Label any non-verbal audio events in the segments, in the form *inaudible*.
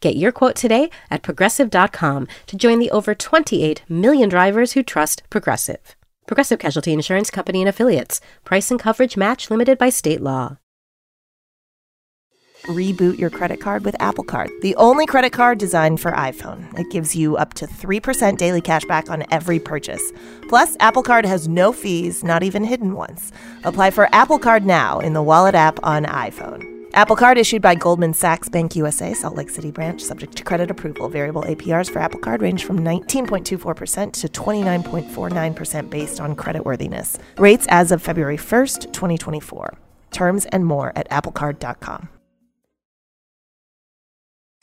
Get your quote today at progressive.com to join the over 28 million drivers who trust Progressive. Progressive Casualty Insurance Company and Affiliates. Price and coverage match limited by state law. Reboot your credit card with Apple Card, the only credit card designed for iPhone. It gives you up to 3% daily cash back on every purchase. Plus, Apple Card has no fees, not even hidden ones. Apply for Apple Card now in the Wallet app on iPhone. Apple Card issued by Goldman Sachs Bank USA, Salt Lake City branch, subject to credit approval. Variable APRs for Apple Card range from 19.24% to 29.49% based on creditworthiness. Rates as of February 1st, 2024. Terms and more at applecard.com.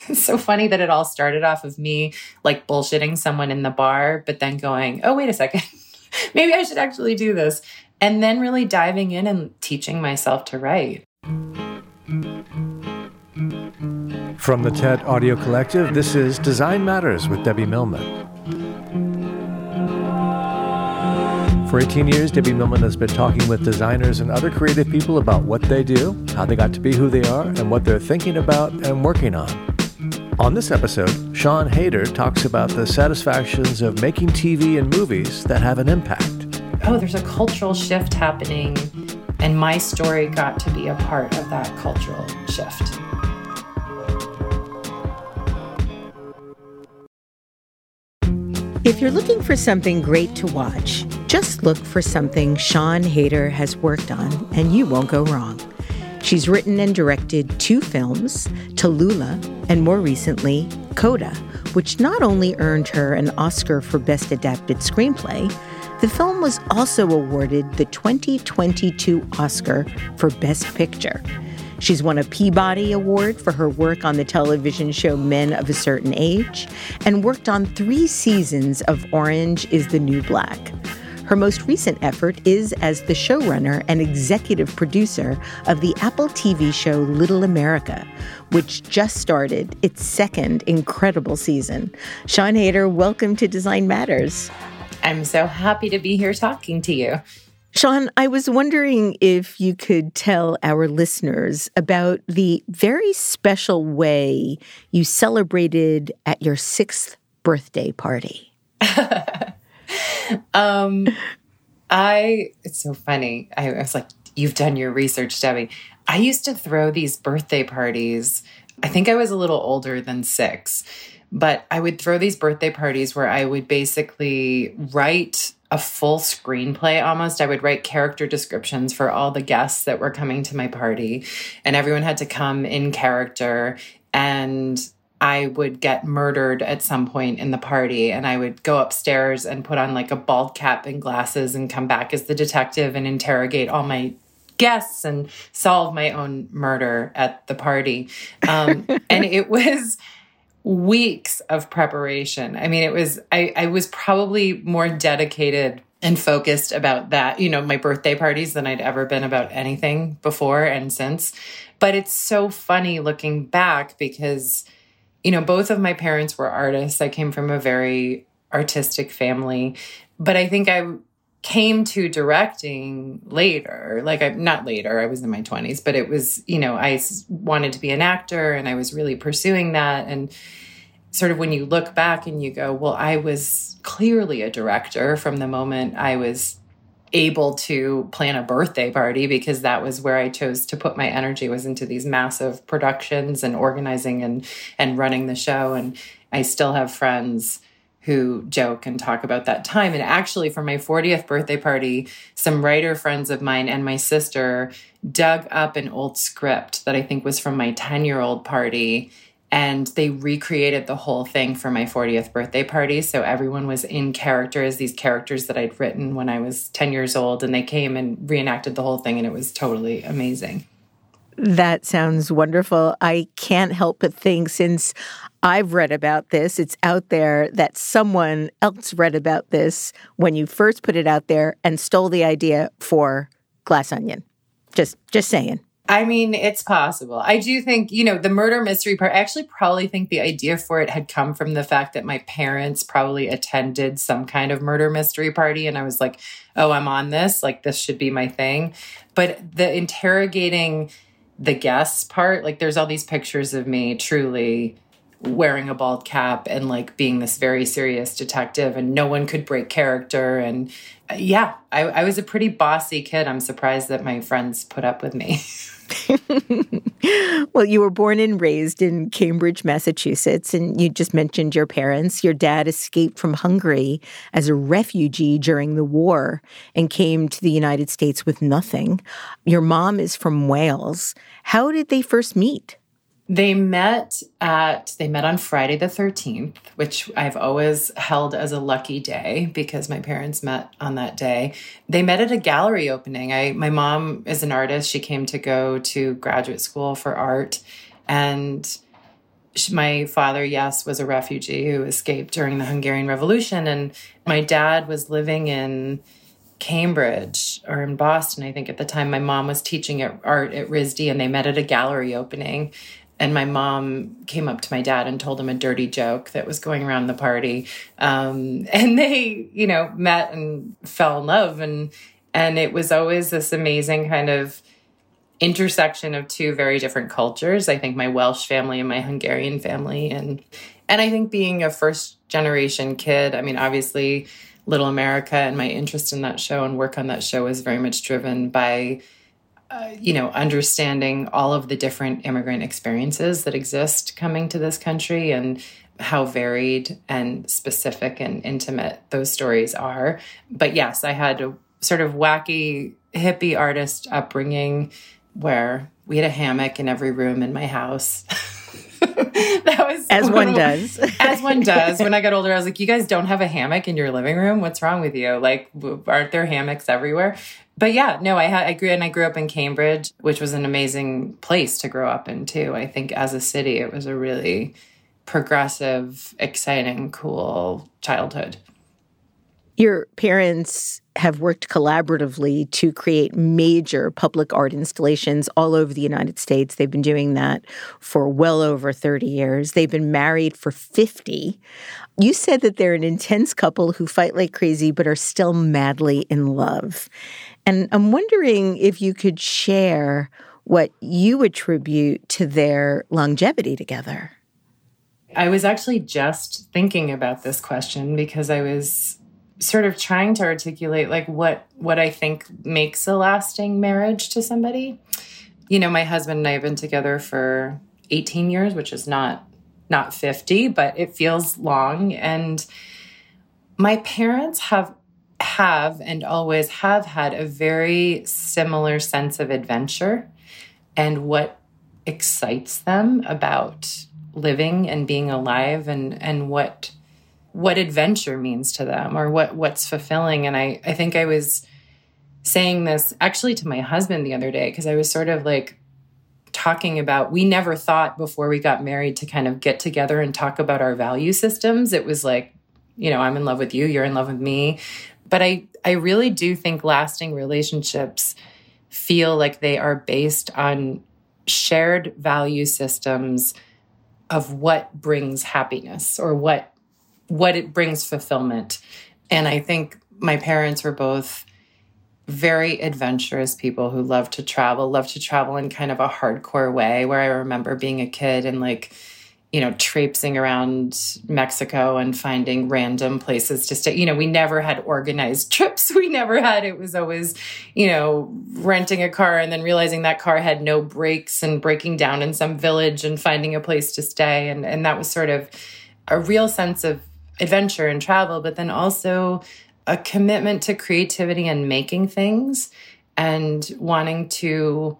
It's so funny that it all started off of me like bullshitting someone in the bar, but then going, oh, wait a second, *laughs* maybe I should actually do this. And then really diving in and teaching myself to write. From the TED Audio Collective, this is Design Matters with Debbie Millman. For 18 years, Debbie Millman has been talking with designers and other creative people about what they do, how they got to be who they are, and what they're thinking about and working on. On this episode, Sian Heder talks about the satisfactions of making TV and movies that have an impact. Oh, there's a cultural shift happening, and my story got to be a part of that cultural shift. If you're looking for something great to watch, just look for something Sian Heder has worked on, and you won't go wrong. She's written and directed two films, Tallulah, and more recently, Coda, which not only earned her an Oscar for Best Adapted Screenplay, the film was also awarded the 2022 Oscar for Best Picture. She's won a Peabody Award for her work on the television show Men of a Certain Age and worked on three seasons of Orange is the New Black. Her most recent effort is as the showrunner and executive producer of the Apple TV show Little America, which just started its second incredible season. Sian Heder, welcome to Design Matters. I'm so happy to be here talking to you. Sian, I was wondering if you could tell our listeners about the very special way you celebrated at your sixth birthday party. *laughs* um, I, it's so funny. I, I was like, you've done your research, Debbie. I used to throw these birthday parties. I think I was a little older than six, but I would throw these birthday parties where I would basically write a full screenplay almost. I would write character descriptions for all the guests that were coming to my party, and everyone had to come in character. And I would get murdered at some point in the party and I would go upstairs and put on like a bald cap and glasses and come back as the detective and interrogate all my guests and solve my own murder at the party. Um, *laughs* and it was weeks of preparation. I mean, it was, I, I was probably more dedicated and focused about that, you know, my birthday parties than I'd ever been about anything before and since. But it's so funny looking back because you know, both of my parents were artists. I came from a very artistic family, but I think I came to directing later. Like i'm not later, I was in my 20s, but it was, you know, I wanted to be an actor and I was really pursuing that and sort of when you look back and you go, well, I was clearly a director from the moment I was able to plan a birthday party because that was where I chose to put my energy was into these massive productions and organizing and and running the show and I still have friends who joke and talk about that time. And actually for my 40th birthday party some writer friends of mine and my sister dug up an old script that I think was from my 10 year old party and they recreated the whole thing for my 40th birthday party. So everyone was in character as these characters that i'd written when i was 10 years old and they came and reenacted the whole thing and it was totally amazing. That sounds wonderful. I can't help but think since I've read about this. It's out there that someone else read about this when you first put it out there and stole the idea for Glass Onion. Just just saying. I mean, it's possible. I do think, you know, the murder mystery part, I actually probably think the idea for it had come from the fact that my parents probably attended some kind of murder mystery party. And I was like, oh, I'm on this. Like, this should be my thing. But the interrogating the guests part, like, there's all these pictures of me truly wearing a bald cap and like being this very serious detective and no one could break character and uh, yeah I, I was a pretty bossy kid i'm surprised that my friends put up with me *laughs* well, you were born and raised in Cambridge, Massachusetts, and you just mentioned your parents. Your dad escaped from Hungary as a refugee during the war and came to the United States with nothing. Your mom is from Wales. How did they first meet? They met at they met on Friday the 13th, which I've always held as a lucky day because my parents met on that day. They met at a gallery opening. I my mom is an artist. She came to go to graduate school for art and my father, yes, was a refugee who escaped during the Hungarian Revolution and my dad was living in Cambridge or in Boston, I think at the time. My mom was teaching at art at RISD and they met at a gallery opening and my mom came up to my dad and told him a dirty joke that was going around the party. Um, *laughs* and they you know met and fell in love. And and it was always this amazing kind of intersection of two very different cultures. I think my welsh family and my hungarian family. And and i think being a first generation kid i mean obviously little america and my interest in that show and work on that show was very much driven by uh, you know, understanding all of the different immigrant experiences that exist coming to this country and how varied and specific and intimate those stories are. But yes, I had a sort of wacky hippie artist upbringing where we had a hammock in every room in my house. *laughs* *laughs* that was as one does. as one *laughs* does. When I got older, I was like, "You guys don't have a hammock in your living room? What's wrong with you? Like, aren't there hammocks everywhere?" But yeah, no, I had I grew and I grew up in Cambridge, which was an amazing place to grow up in too. I think as a city, it was a really progressive, exciting, cool childhood. Your parents have worked collaboratively to create major public art installations all over the United States. They've been doing that for well over 30 years. They've been married for 50. You said that they're an intense couple who fight like crazy but are still madly in love. And I'm wondering if you could share what you attribute to their longevity together. I was actually just thinking about this question because I was sort of trying to articulate like what what I think makes a lasting marriage to somebody. You know, my husband and I have been together for 18 years, which is not not 50, but it feels long and my parents have have and always have had a very similar sense of adventure and what excites them about living and being alive and and what what adventure means to them or what what's fulfilling. And i i think i was saying this actually to my husband the other day because i was sort of like talking about we never thought before we got married to kind of get together and talk about our value systems. It was like you know i'm in love with you you're in love with me. But i i really do think lasting relationships feel like they are based on shared value systems of what brings happiness or what what it brings fulfillment. And I think my parents were both very adventurous people who love to travel, love to travel in kind of a hardcore way. Where I remember being a kid and like, you know, traipsing around Mexico and finding random places to stay. You know, we never had organized *laughs* trips. We never had, it was always, you know, renting a car and then realizing that car had no brakes and breaking down in some village and finding a place to stay. And, and that was sort of a real sense of adventure and travel, but then also a commitment to creativity and making things and wanting to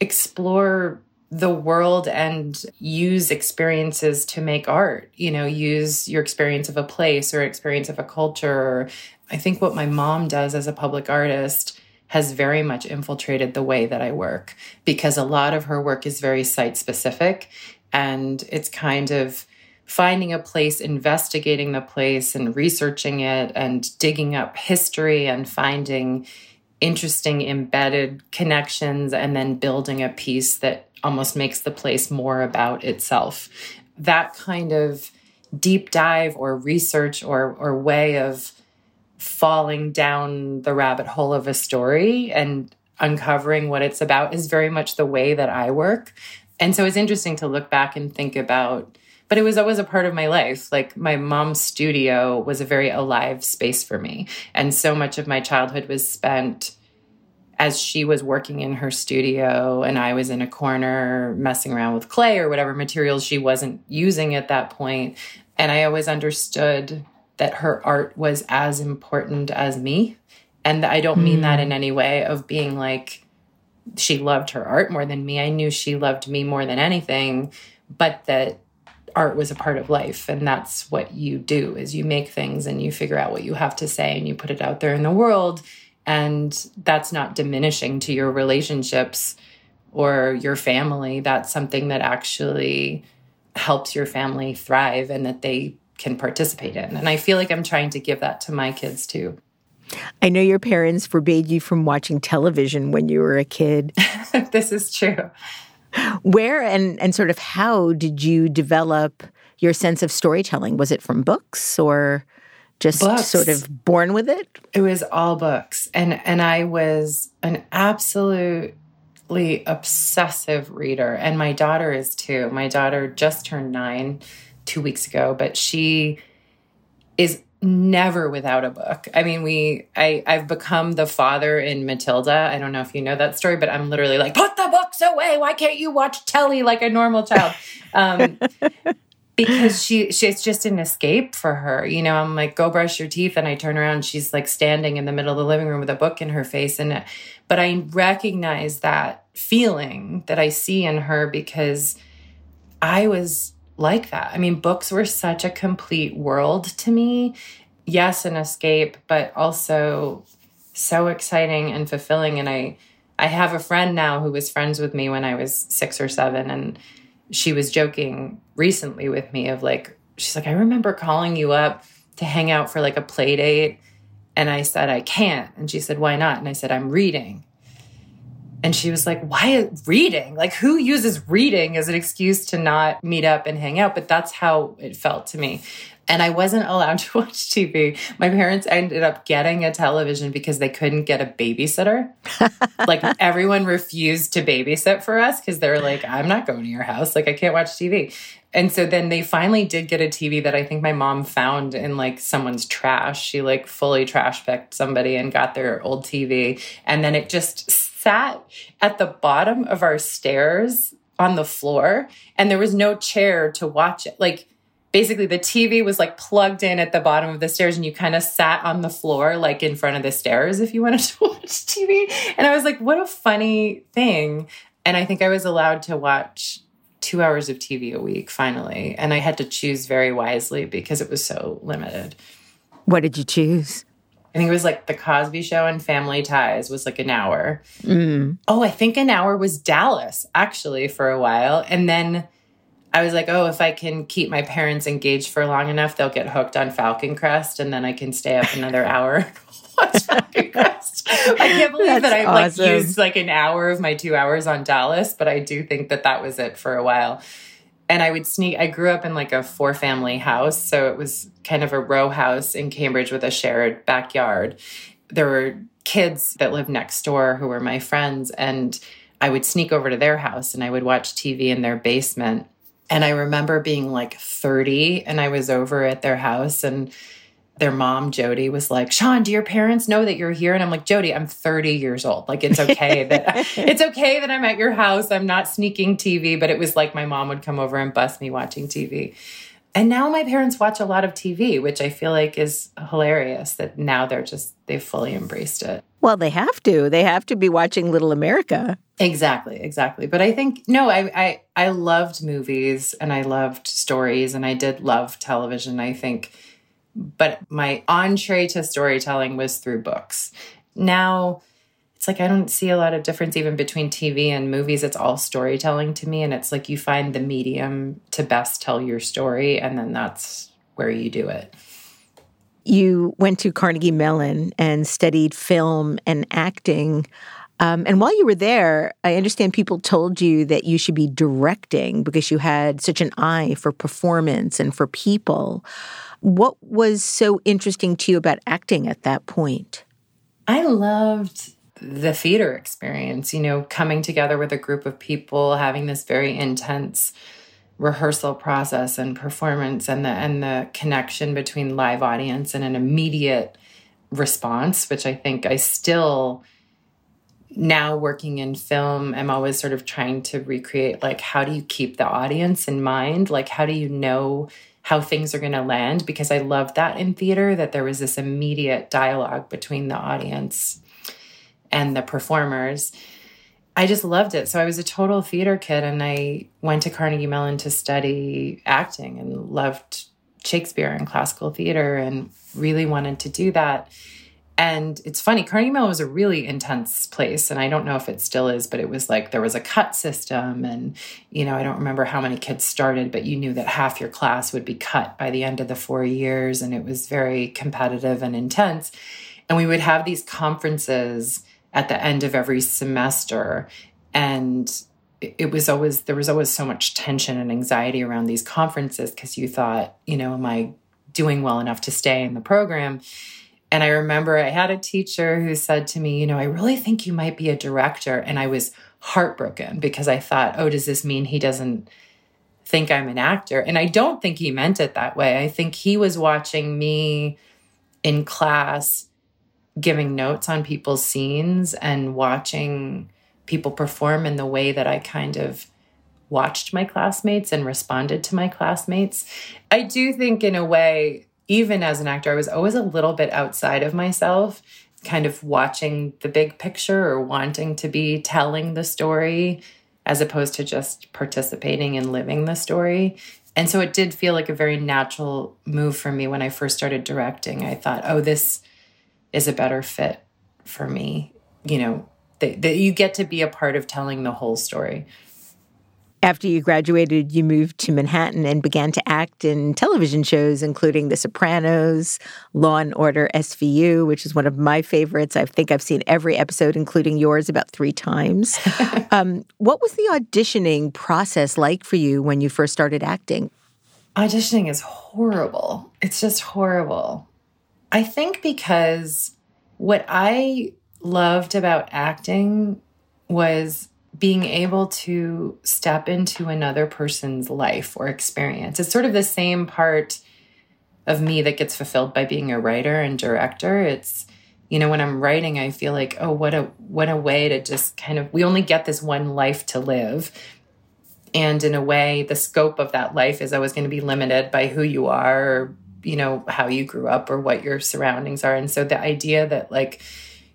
explore the world and use experiences to make art you know use your experience of a place or experience of a culture. I think what my mom does as a public artist has very much infiltrated the way that i work because a lot of her work is very site specific and it's kind of finding a place, investigating the place, and researching it, and digging up history and finding interesting embedded connections, and then building a piece that almost makes the place more about itself. That kind of deep dive or research or, or way of falling down the rabbit hole of a story and uncovering what it's about is very much the way that I work. And so it's interesting to look back and think about, but it was always a part of my life. Like my mom's studio was a very alive space for me. And so much of my childhood was spent as she was working in her studio and I was in a corner messing around with clay or whatever materials she wasn't using at that point. And I always understood that her art was as important as me. And I don't mean mm. that hmm. in any way of being like she loved her art more than me. I knew she loved me more than anything, but that art was a part of life and that's what you do is you make things and you figure out what you have to say and you put it out there in the world and that's not diminishing to your relationships or your family that's something that actually helps your family thrive and that they can participate in. And I feel like I'm trying to give that to my kids too. I know your parents forbade you from watching television when you were a kid. *laughs* this is true. Where and, and sort of how did you develop your sense of storytelling? Was it from books or just books. sort of born with it? It was all books. And and I was an absolutely obsessive reader. And my daughter is too. My daughter just turned nine two weeks ago, but she is never without a book. I mean, we I I've become the father in Matilda. I don't know if you know that story, but I'm literally like, put the books away. Why can't you watch telly like a normal child? Um, *laughs* because she she's just an escape for her. You know, I'm like, go brush your teeth, and I turn around, she's like standing in the middle of the living room with a book in her face, and but I recognize that feeling that I see in her because I was like that. I mean, books were such a complete world to me. Yes, an escape, but also so exciting and fulfilling. And I, I have a friend now who was friends with me when I was six or seven, and she was joking recently with me of like, she's like, I remember calling you up to hang out for like a play date. And I said, I can't. And she said, Why not? And I said, I'm reading. And she was like, why reading? Like, who uses reading as an excuse to not meet up and hang out? But that's how it felt to me. And I wasn't allowed *laughs* to watch TV. My parents ended up getting a television because they couldn't get a babysitter. *laughs* like, everyone refused to babysit for us because they're like, I'm not going to your house. Like, I can't watch TV. And so then they finally did get a TV that I think my mom found in like someone's trash. She like fully trash picked somebody and got their old TV. And then it just sat at the bottom of our stairs on the floor and there was no chair to watch it. Like basically the TV was like plugged in at the bottom of the stairs and you kind of sat on the floor like in front of the stairs if you wanted *laughs* to watch TV. And I was like, what a funny thing. And I think I was allowed to watch two hours of TV a week finally. And I had to choose very wisely because it was so limited. What did you choose? I think it was like The Cosby Show and Family Ties was like an hour. Mm. Oh, I think an hour was Dallas actually for a while. And then I was like, oh, if I can keep my parents engaged for long enough, they'll get hooked on Falcon Crest and then I can stay up another *laughs* hour. Watch Falcon Crest. I can't believe That's that I awesome. like used like an hour of my two hours on Dallas, but I do think that that was it for a while and I would sneak. I grew up in like a four family house, so it was kind of a row house in Cambridge with a shared backyard. There were kids that lived next door who were my friends, and I would sneak over to their house and I would watch TV in their basement. And I remember being like 30 and I was over at their house and their mom, Jody, was like, Sian, do your parents know that you're here? And I'm like, Jody, I'm 30 years old. Like, it's okay *laughs* that it's okay that I'm at your house. I'm not sneaking TV, but it was like my mom would come over and bust me watching TV. And now my parents watch a lot of TV, which I feel like is hilarious that now they're just, they've fully embraced it. Well, they have to. They have to be watching Little America. Exactly, exactly. But I think no, I I I loved movies and I loved stories and I did love television. I think but my entree to storytelling was through books. Now, it's like I don't see a lot of difference even between TV and movies. It's all storytelling to me. And it's like you find the medium to best tell your story, and then that's where you do it. You went to Carnegie Mellon and studied film and acting. Um, and while you were there, I understand people told you that you should be directing because you had such an eye for performance and for people. What was so interesting to you about acting at that point? I loved the theater experience, you know, coming together with a group of people, having this very intense rehearsal process and performance and the and the connection between live audience and an immediate response, which I think I still now working in film, I'm always sort of trying to recreate like how do you keep the audience in mind? Like how do you know how things are going to land because I loved that in theater that there was this immediate dialogue between the audience and the performers. I just loved it. So I was a total theater kid and I went to Carnegie Mellon to study acting and loved Shakespeare and classical theater and really wanted to do that. And it's funny, Carnegie Mellon was a really intense place. And I don't know if it still is, but it was like there was a cut system. And, you know, I don't remember how many kids started, but you knew that half your class would be cut by the end of the four years. And it was very competitive and intense. And we would have these conferences at the end of every semester. And it was always, there was always so much tension and anxiety around these conferences because you thought, you know, am I doing well enough to stay in the program? And I remember I had a teacher who said to me, you know, I really think you might be a director. And I was heartbroken because I thought, oh, does this mean he doesn't think I'm an actor? And I don't think he meant it that way. I think he was watching me in class giving notes on people's scenes and watching people perform in the way that I kind of watched my classmates and responded to my classmates. I do think, in a way, even as an actor, I was always a little bit outside of myself, kind of watching the big picture or wanting to be telling the story as opposed to just participating and living the story. And so it did feel like a very natural move for me when I first started directing. I thought, oh, this is a better fit for me. You know, that, you get to be a part of telling the whole story. After you graduated, you moved to Manhattan and began to act in television shows, including The Sopranos, Law and Order SVU, which is one of my favorites. I think I've seen every episode, including yours, about three times. *laughs* um, what was the auditioning process like for you when you first started acting? Auditioning is horrible. It's just horrible. I think because what I loved about acting was being able to step into another person's life or experience. It's sort of the same part of me that gets fulfilled by being a writer and director. It's you know when I'm writing I feel like oh what a what a way to just kind of we only get this one life to live. And in a way the scope of that life is always going to be limited by who you are you know how you grew up or what your surroundings are and so the idea that like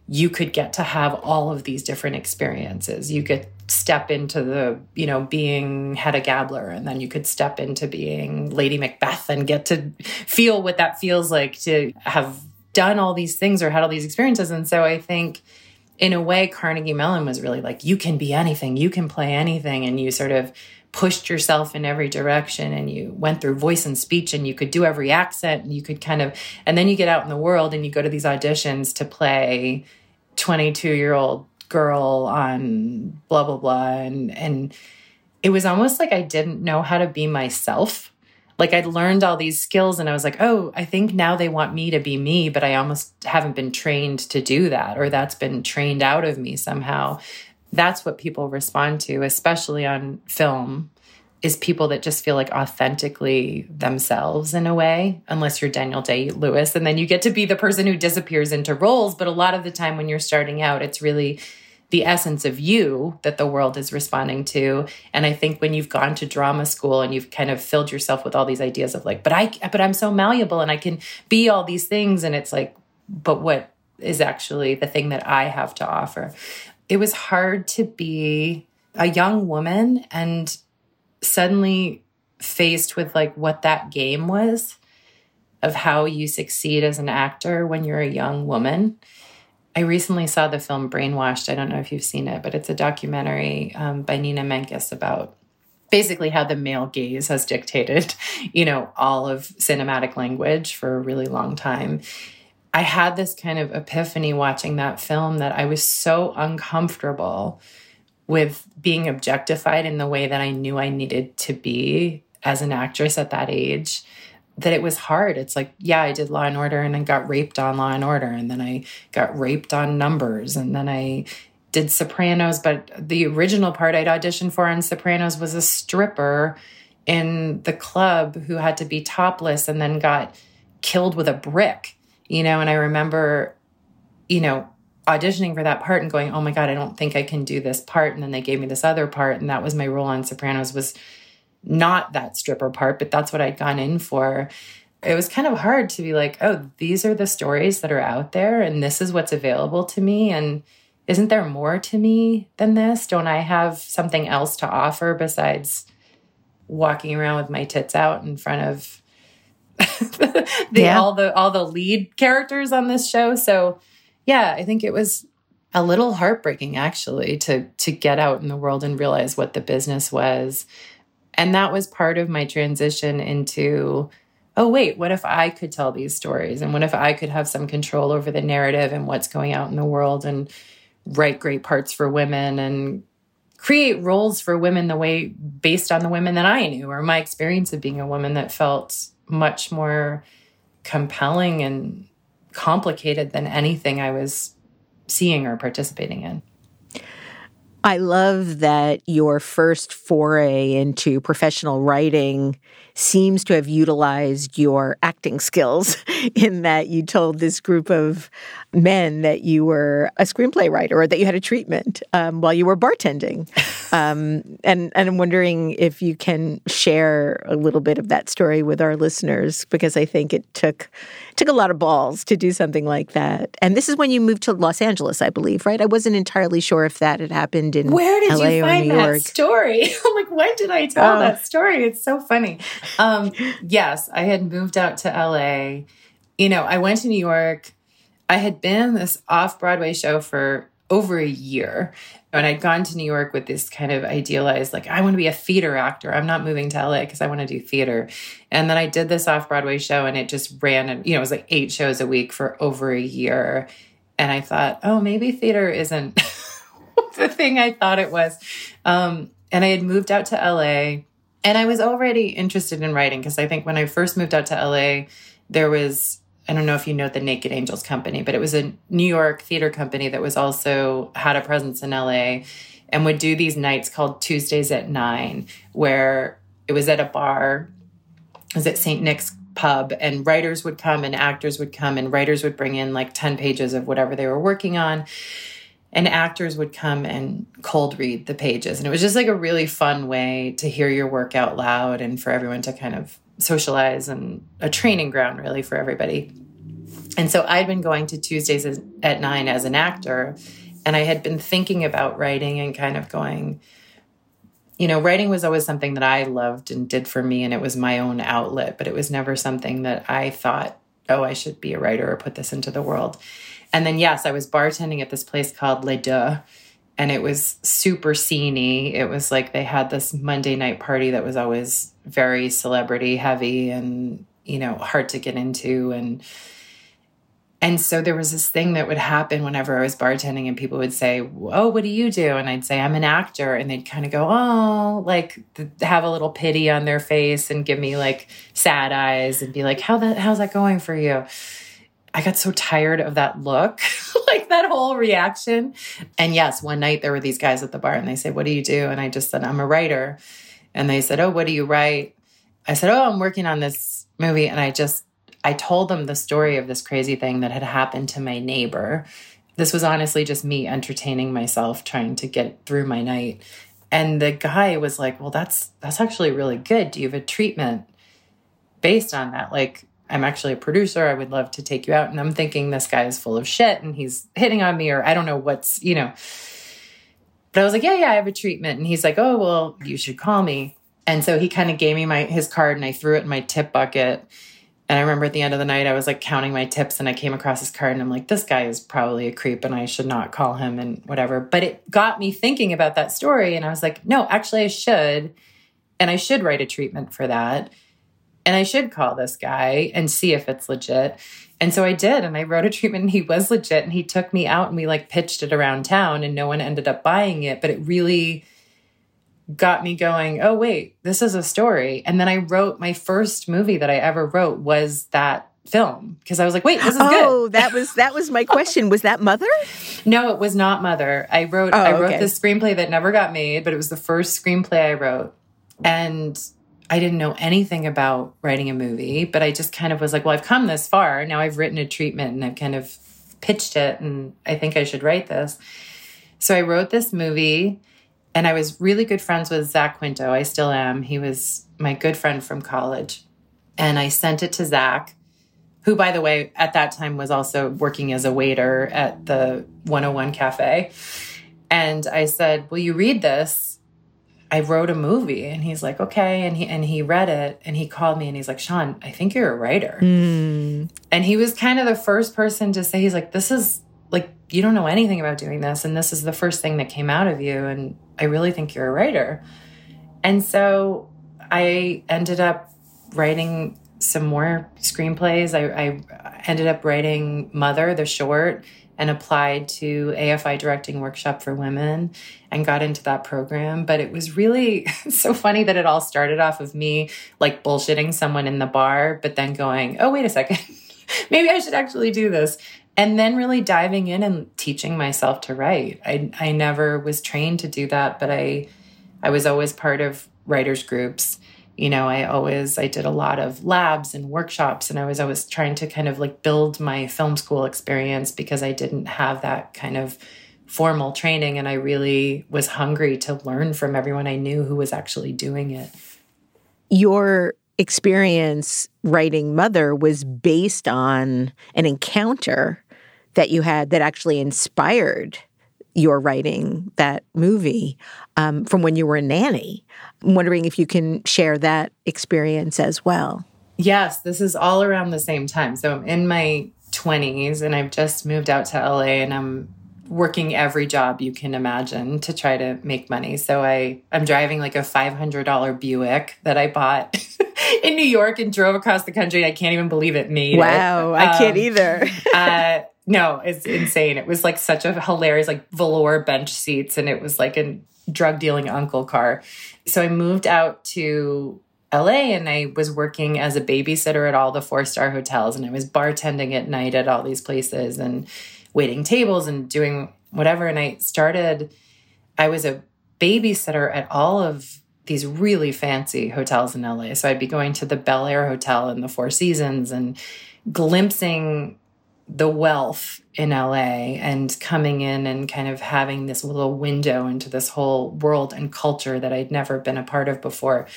you could get to have all of these different experiences. You could step into the you know being hedda gabler and then you could step into being lady macbeth and get to feel what that feels like to have done all these things or had all these experiences. And so i think in a way carnegie mellon was really like you can be anything. You can play anything. And you sort of pushed yourself in every direction and you went through voice and speech and you could do every accent and you could kind of and then you get out in the world and you go to these auditions to play 22 year old girl on blah blah blah. And and it was almost like I didn't know how to be myself. Like I'd learned all these skills and I was like, oh, I think now they want me to be me, but I almost haven't been trained to do that, or that's been trained out of me somehow that's what people respond to, especially on film, is people that just feel like authentically themselves in a way, unless you're Daniel Day Lewis. And then you get to be the person who disappears into roles. But a lot of the time when you're starting out, it's really the essence of you that the world is responding to and i think when you've gone to drama school and you've kind of filled yourself with all these ideas of like but i but i'm so malleable and i can be all these things and it's like but what is actually the thing that i have to offer it was hard to be a young woman and suddenly faced with like what that game was of how you succeed as an actor when you're a young woman I recently saw the film Brainwashed. I don't know if you've seen it, but it's a documentary um, by Nina Menkes about basically how the male gaze has dictated, *laughs* you know, all of cinematic language for a really long time. I had this kind of epiphany watching that film that I was so uncomfortable with being objectified in the way that I knew I needed to be as an actress at that age that it was hard. It's like, yeah, I did Law and Order and I got raped on Law and Order and then I got raped on Numbers and then I did Sopranos, but the original part I'd auditioned for on Sopranos was a stripper in the club who had to be topless and then got killed with a brick, you know, and I remember, you know, auditioning for that part and going, "Oh my god, I don't think I can do this part." And then they gave me this other part and that was my role on Sopranos was not that stripper part, but that's what I'd gone in for. It was kind of hard to be like, "Oh, these are the stories that are out there and this is what's available to me and isn't there more to me than this? Don't I have something else to offer besides walking around with my tits out in front of *laughs* the yeah. all the all the lead characters on this show?" So, yeah, I think it was a little heartbreaking actually to to get out in the world and realize what the business was. And that was part of my transition into oh wait, what if I could tell these stories and what if I could have some control over the narrative and what's going out in the world and write great parts for women and create roles for women the way based on the women that I knew or my experience of being a woman that felt much more compelling and complicated than anything I was seeing or participating in. I love that your first foray into professional writing seems to have utilized your acting skills *laughs* in that you told this group of men that you were a screenplay writer or that you had a treatment um, while you were bartending. *laughs* Um, and, and I'm wondering if you can share a little bit of that story with our listeners because I think it took took a lot of balls to do something like that. And this is when you moved to Los Angeles, I believe, right? I wasn't entirely sure if that had happened in Where did LA you find that story? *laughs* I'm like, when did I tell oh. that story? It's so funny. Um, *laughs* yes, I had moved out to LA. You know, I went to New York. I had been this off Broadway show for over a year. And I'd gone to New York with this kind of idealized, like, I want to be a theater actor. I'm not moving to LA because I want to do theater. And then I did this off Broadway show and it just ran, and, you know, it was like eight shows a week for over a year. And I thought, oh, maybe theater isn't *laughs* *laughs* the thing I thought it was. Um, and I had moved out to LA and I was already interested in writing because I think when I first moved out to LA, there was I don't know if you know the Naked Angels company, but it was a New York theater company that was also had a presence in LA and would do these nights called Tuesdays at Nine, where it was at a bar. It was at St. Nick's pub, and writers would come and actors would come, and writers would bring in like 10 pages of whatever they were working on. And actors would come and cold read the pages. And it was just like a really fun way to hear your work out loud and for everyone to kind of socialize and a training ground really for everybody. And so I'd been going to Tuesdays at nine as an actor, and I had been thinking about writing and kind of going, you know, writing was always something that I loved and did for me, and it was my own outlet, but it was never something that I thought, oh, I should be a writer or put this into the world. And then, yes, I was bartending at this place called Les Deux, and it was super sceney. It was like they had this Monday night party that was always very celebrity heavy and you know hard to get into and and so there was this thing that would happen whenever I was bartending and people would say, "Oh, what do you do?" and I'd say, "I'm an actor." And they'd kind of go, "Oh," like have a little pity on their face and give me like sad eyes and be like, "How that how's that going for you?" I got so tired of that look, *laughs* like that whole reaction. And yes, one night there were these guys at the bar and they said, What do you do? And I just said, I'm a writer. And they said, Oh, what do you write? I said, Oh, I'm working on this movie. And I just, I told them the story of this crazy thing that had happened to my neighbor. This was honestly just me entertaining myself, trying to get through my night. And the guy was like, Well, that's that's actually really good. Do you have a treatment based on that? Like, I'm actually a producer. I would love to take you out. And I'm thinking this guy is full of shit and he's hitting on me, or I don't know what's, you know. But I was like, yeah, yeah, I have a treatment. And he's like, oh, well, you should call me. And so he kind of gave me my his card and I threw it in my tip bucket. And I remember at the end of the night, I was like counting my tips and I came across his card and I'm like, this guy is probably a creep and I should not call him and whatever. But it got me thinking about that story. And I was like, no, actually, I should. And I should write a treatment for that. And I should call this guy and see if it's legit. And so I did. And I wrote a treatment and he was legit. And he took me out and we like pitched it around town and no one ended up buying it. But it really, got me going, oh, wait, this is a story. And then I wrote my first movie that I ever wrote was that film because I was like, wait, this is oh, good. Oh, that was that was my question. was that Mother? No, it was not Mother. I wrote oh, I wrote okay. this screenplay that never got made, but it was the first screenplay I wrote. And I didn't know anything about writing a movie, but I just kind of was like, well, I've come this far. Now I've written a treatment and I've kind of pitched it and I think I should write this. So I wrote this movie and I was really good friends with Zach Quinto. I still am. He was my good friend from college. And I sent it to Zach, who, by the way, at that time was also working as a waiter at the 101 Cafe. And I said, Will you read this? I wrote a movie. And he's like, Okay. And he and he read it and he called me and he's like, Sian, I think you're a writer. Mm. And he was kind of the first person to say, he's like, This is like you don't know anything about doing this and this is the first thing that came out of you and I really think you're a writer. And so I ended up writing some more screenplays. I, I, ended up writing Mother, the short, and applied to AFI Directing Workshop for Women and got into that program. But it was really *laughs* so funny that it all started off of me like bullshitting someone in the bar, but then going, oh, wait a second. *laughs* Maybe I should actually do this and then really diving in and teaching myself to write. I I never was trained to do that, but I I was always part of writers groups. You know, I always I did a lot of labs and workshops and I was always trying to kind of like build my film school experience because I didn't have that kind of formal training and I really was hungry to learn from everyone I knew who was actually doing it. Your experience writing Mother was based on an encounter that you had that actually inspired your writing that movie um, from when you were a nanny. I'm wondering if you can share that experience as well. Yes, this is all around the same time. So I'm in my 20s and I've just moved out to LA and I'm working every job you can imagine to try to make money. So I I'm driving like a $500 Buick that I bought *laughs* in New York and drove across the country. I can't even believe it made wow, it. I um, can't either. *laughs* uh, no, it's insane. It was like such a hilarious, like velour bench seats, and it was like a drug dealing uncle car. So I moved out to LA and I was working as a babysitter at all the four star hotels, and I was bartending at night at all these places and waiting tables and doing whatever. And I started, I was a babysitter at all of these really fancy hotels in LA. So I'd be going to the Bel Air Hotel and the Four Seasons and glimpsing the wealth in LA and coming in and kind of having this little window into this whole world and culture that I'd never been a part of before.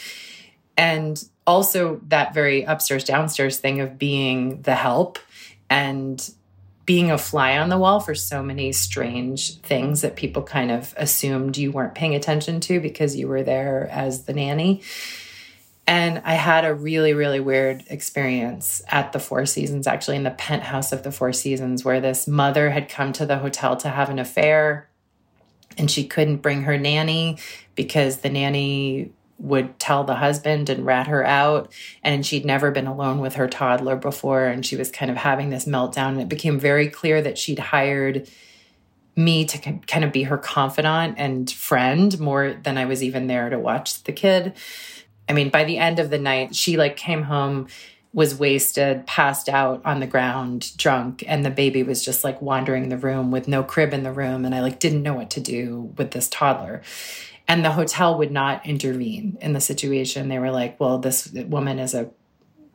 And also that very upstairs downstairs thing of being the help and being a fly on the wall for so many strange things that people kind of assumed you weren't paying attention to because you were there as the nanny. And I had a really, really weird experience at the Four Seasons, actually, in the penthouse of the Four Seasons, where this mother had come to the hotel to have an affair and she couldn't bring her nanny because the nanny would tell the husband and rat her out. And she'd never been alone with her toddler before. And she was kind of having this meltdown. And it became very clear that she'd hired me to kind of be her confidant and friend more than I was even there to watch the kid. I mean, by the end of the night, she like came home was wasted, passed out on the ground, drunk, and the baby was just like wandering the room with no crib in the room and I like didn't know what to do with this toddler. And the hotel would not intervene in the situation. They were like, "Well, this woman is a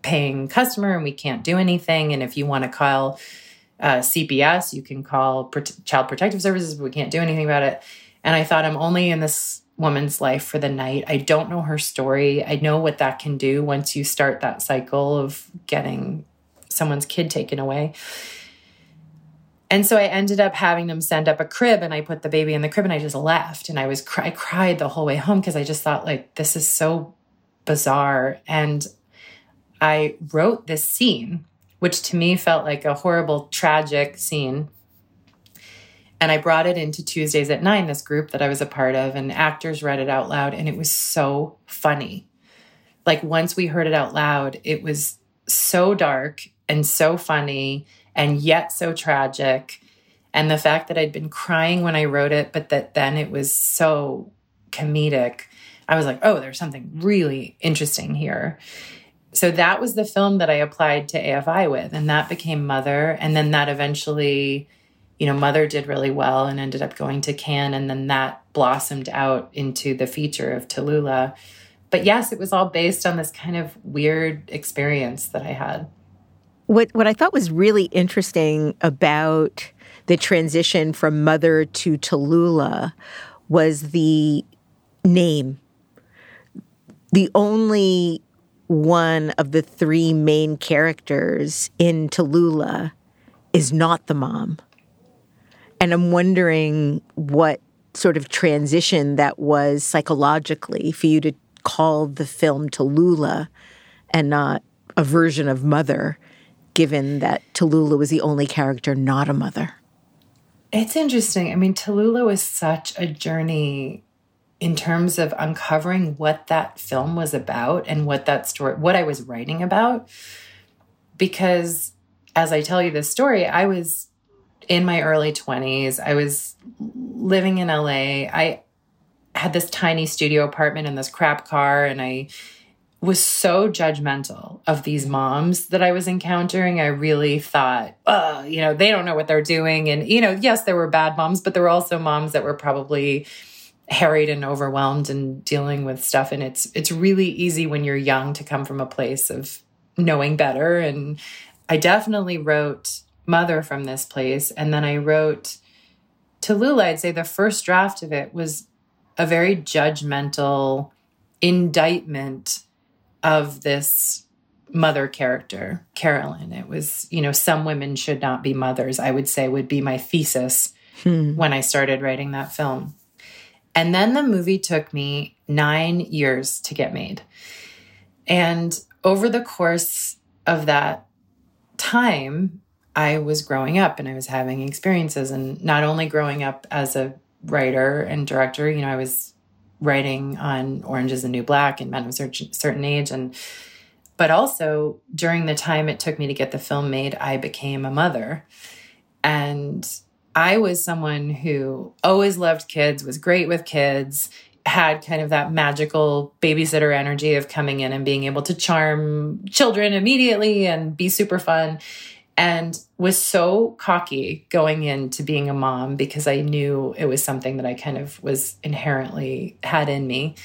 paying customer and we can't do anything and if you want to call uh, CPS, you can call Child Protective Services, but we can't do anything about it." And I thought I'm only in this woman's life for the night. I don't know her story. I know what that can do once you start that cycle of getting someone's kid taken away. And so I ended up having them send up a crib and I put the baby in the crib and I just left and I was I cried the whole way home because I just thought like this is so bizarre and I wrote this scene, which to me felt like a horrible, tragic scene. And I brought it into Tuesdays at Nine, this group that I was a part of, and actors read it out loud. And it was so funny. Like once we heard it out loud, it was so dark and so funny and yet so tragic. And the fact that I'd been crying when I wrote it, but that then it was so comedic, I was like, oh, there's something really interesting here. So that was the film that I applied to AFI with, and that became Mother. And then that eventually, you know, Mother did really well and ended up going to Cannes, and then that blossomed out into the feature of Tallulah. But yes, it was all based on this kind of weird experience that I had. What what I thought was really interesting about the transition from Mother to Tallulah was the name. The only one of the three main characters in Tallulah is not the mom. And I'm wondering what sort of transition that was psychologically for you to call the film Tallulah and not a version of Mother given that Tallulah was the only character not a mother? It's interesting. I mean, Tallulah was such a journey in terms of uncovering what that film was about and what that story, what I was writing about. Because as I tell you this story, I was in my early 20s. I was living in LA. I had this tiny studio apartment in this crap car, and I was so judgmental of these moms that I was encountering. I really thought, oh, you know, they don't know what they're doing. And, you know, yes, there were bad moms, but there were also moms that were probably harried and overwhelmed and dealing with stuff. And it's it's really easy when you're young to come from a place of knowing better. And I definitely wrote Mother from this place. And then I wrote Tallulah, I'd say the first draft of it was a very judgmental indictment of this mother character, Carolyn. It was, you know, some women should not be mothers, I would say would be my thesis hmm. when I started writing that film. And then the movie took me nine years to get made. And over the course of that time, I was growing up and I was having experiences, and not only growing up as a writer and director, you know, I was writing on Orange is the New Black and Men of a Certain Age. And, but also during the time it took me to get the film made, I became a mother. And I was someone who always loved kids, was great with kids, had kind of that magical babysitter energy of coming in and being able to charm children immediately and be super fun and was so cocky going into being a mom because I knew it was something that I kind of was inherently had in me.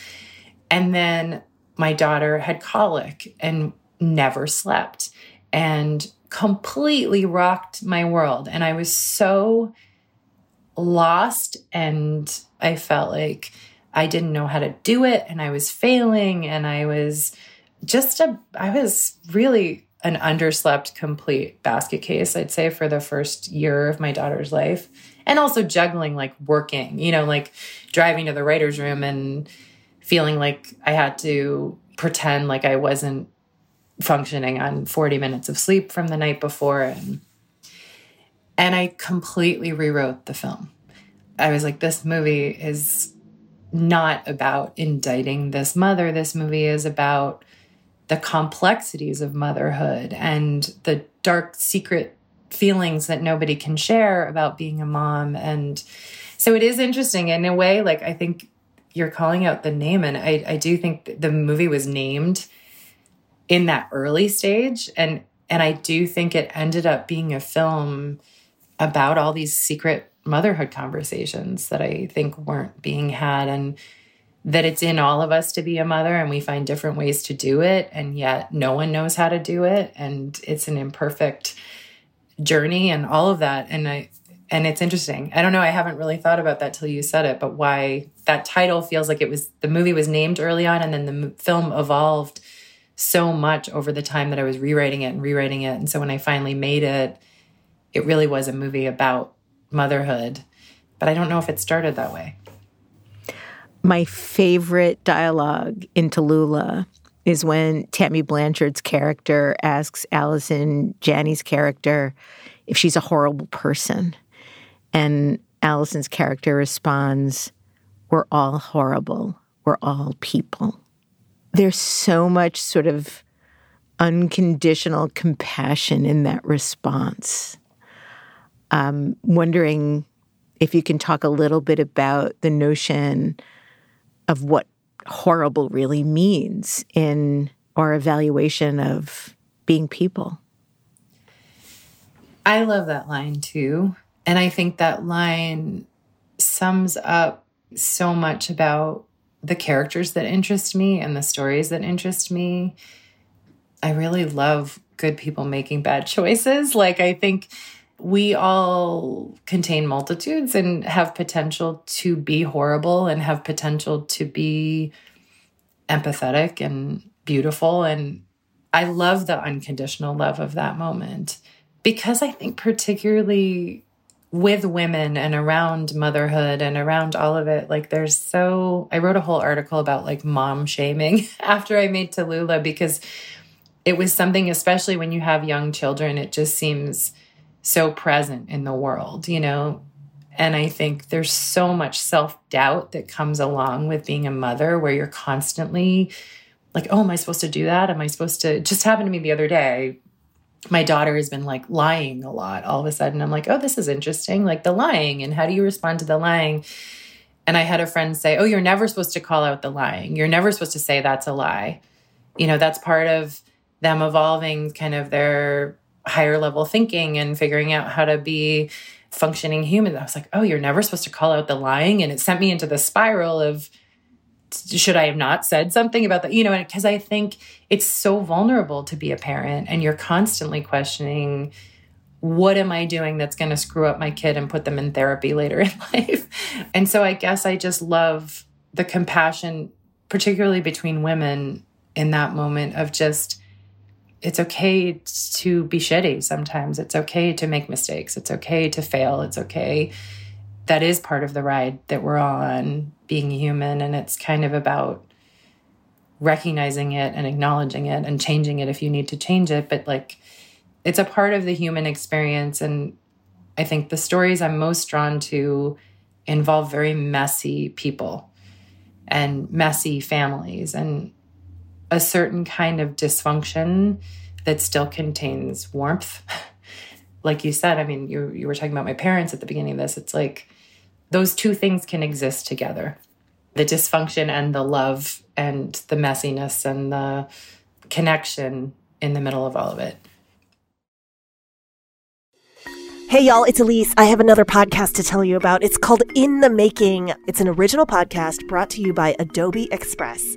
And then my daughter had colic and never slept and completely rocked my world. And I was so lost and I felt like I didn't know how to do it and I was failing and I was just a I was really an underslept complete basket case, I'd say, for the first year of my daughter's life. And also juggling like working, you know, like driving to the writer's room and feeling like I had to pretend like I wasn't functioning on 40 minutes of sleep from the night before. And, and I completely rewrote the film. I was like, this movie is not about indicting this mother. This movie is about the complexities of motherhood and the dark secret feelings that nobody can share about being a mom. And so it is interesting in a way like i think you're calling out the name and i, I do think the movie was named in that early stage and and i do think it ended up being a film about all these secret motherhood conversations that i think weren't being had. And that it's in all of us to be a mother and we find different ways to do it. And yet no one knows how to do it. And it's an imperfect journey and all of that. And i and it's interesting. I don't know. I haven't really thought about that till you said it but why that title feels like it was the movie was named early on and then the film evolved so much over the time that i was rewriting it and rewriting it. And so when i finally made it it really was a movie about motherhood. But i don't know if it started that way my favorite dialogue in Tallulah is when Tammy Blanchard's character asks Allison Janney's character if she's a horrible person. And Allison's character responds, We're all horrible. We're all people. There's so much sort of unconditional compassion in that response. I'm wondering if you can talk a little bit about the notion of what horrible really means in our evaluation of being people. I love that line too. And I think that line sums up so much about the characters that interest me and the stories that interest me. I really love good people making bad *laughs* choices. Like, I think we all contain multitudes and have potential to be horrible and have potential to be empathetic and beautiful. And I love the unconditional love of that moment because I think, particularly with women and around motherhood and around all of it, like there's so, I wrote a whole article about like mom shaming *laughs* after I made Tallulah because it was something, especially when you have young children, it just seems so present in the world, you know? And I think there's so much self doubt that comes along with being a mother where you're constantly like, oh, am I supposed to do that? Am I supposed to? It just happened to me the other day. My daughter has been like lying a lot. All of a sudden, I'm like, oh, this is interesting. Like the lying, and how do you respond to the lying? And I had a friend say, oh, you're never supposed to call out the lying. You're never supposed to say that's a lie. You know, that's part of them evolving kind of their higher level thinking and figuring out how to be functioning human. I was like, oh, you're never supposed to call out the lying. And it sent me into the spiral of, should I have not said something about that? You know, because I think it's so vulnerable to be a parent and you're constantly questioning, what am I doing that's going to screw up my kid and put them in therapy later in *laughs* life? And so I guess I just love the compassion, particularly between women in that moment of just, it's okay to be shitty sometimes. It's okay to make mistakes. It's okay to fail. It's okay. That is part of the ride that we're on, being human. And it's kind of about recognizing it and acknowledging it and changing it if you need to change it. But like, it's a part of the human experience. And I think the stories I'm most drawn to involve very messy people and messy families. And a certain kind of dysfunction that still contains warmth. *laughs* like you said, I mean, you you were talking about my parents at the beginning of this. It's like those two things can exist together. The dysfunction and the love and the messiness and the connection in the middle of all of it. Hey, y'all, it's Elise. I have another podcast to tell you about. It's called In the Making. It's an original podcast brought to you by Adobe Express.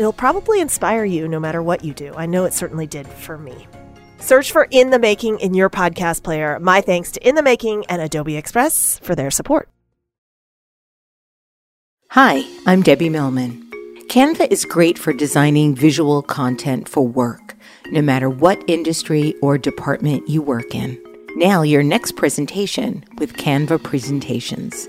It'll probably inspire you no matter what you do. I know it certainly did for me. Search for In the Making in your podcast player. My thanks to In the Making and Adobe Express for their support. Hi, I'm Debbie Millman. Canva is great for designing visual content for work, no matter what industry or department you work in. Now, your next presentation with Canva Presentations.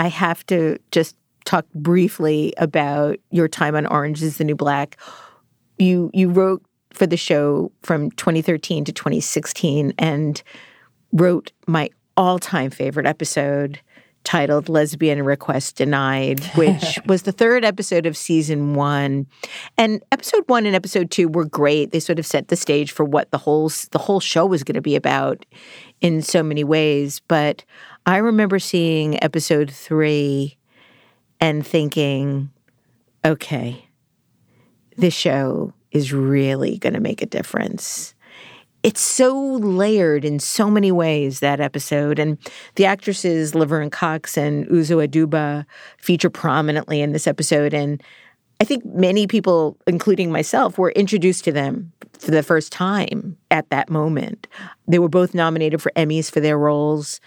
I have to just talk briefly about your time on Orange is the New Black. You you wrote for the show from 2013 to 2016 and wrote my all-time favorite episode titled Lesbian Request Denied, *laughs* which was the third episode of season one. And episode one and episode two were great. They sort of set the stage for what the whole the whole show was going to be about in so many ways. But I remember seeing episode three and thinking, okay, this show is really going to make a difference. It's so layered in so many ways that episode. And the actresses laverne cox and uzo aduba feature prominently in this episode. And i think many people including myself were introduced to them for the first time at that moment. They were both nominated for emmys for their roles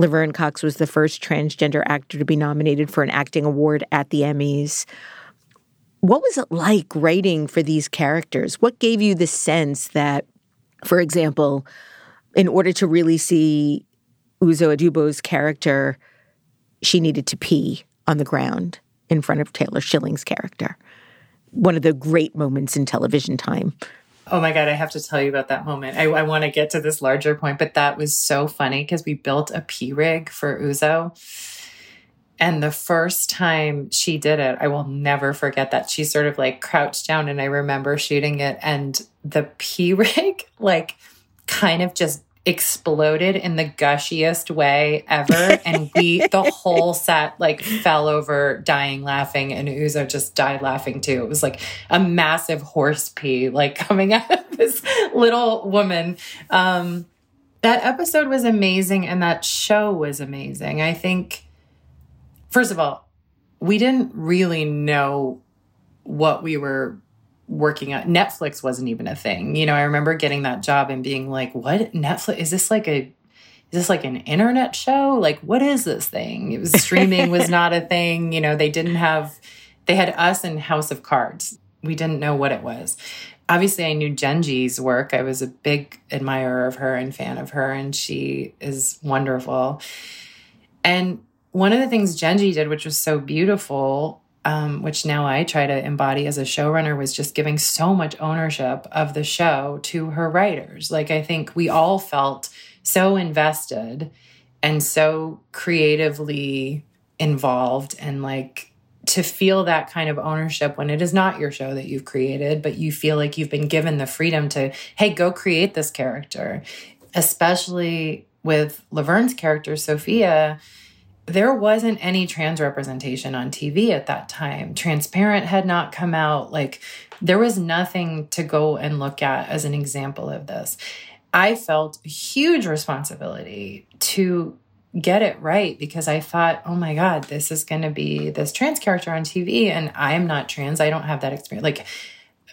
laverne cox was the first transgender actor to be nominated for an acting award at the emmys what was it like writing for these characters what gave you the sense that for example, in order to really see Uzo Aduba's character, she needed to pee on the ground in front of Taylor Schilling's character. One of the great moments in television time. Oh my God, I have to tell you about that moment. I, I want to get to this larger point, but that was so funny because we built a P rig for Uzo. And the first time she did it, I will never forget that. She sort of like crouched down and I remember shooting it and the P *laughs* rig like kind of just exploded in the gushiest way ever. and we, the *laughs* whole set, like fell over dying laughing. And Uzo just died laughing too. It was like a massive horse pee, like coming *laughs* out of this little woman. Um, that episode was amazing and that show was amazing. I think first of all, we didn't really know what we were working on. Netflix wasn't even a thing. You know, I remember getting that job and being like, what Netflix is this like a is this like an internet show? Like what is this thing? It was streaming was *laughs* not a thing. You know, they didn't have they had us in House of Cards. We didn't know what it was. Obviously, I knew Jenji's work. I was a big admirer of her and fan of her, and she is wonderful. And one of the things Genji did, which was so beautiful, um, which now I try to embody as a showrunner, was just giving so much ownership of the show to her writers. Like, I think we all felt so invested and so creatively involved and like to feel that kind of ownership when it is not your show that you've created, but you feel like you've been given the freedom to, hey, go create this character, especially with Laverne's character, Sophia there wasn't any trans representation on TV at that time. Transparent had not come out. Like, there was nothing to go and look at as an example of this. I felt huge responsibility to get it right because I thought, oh my God, this is going to be this trans character on TV, and I am not trans. I don't have that experience. Like,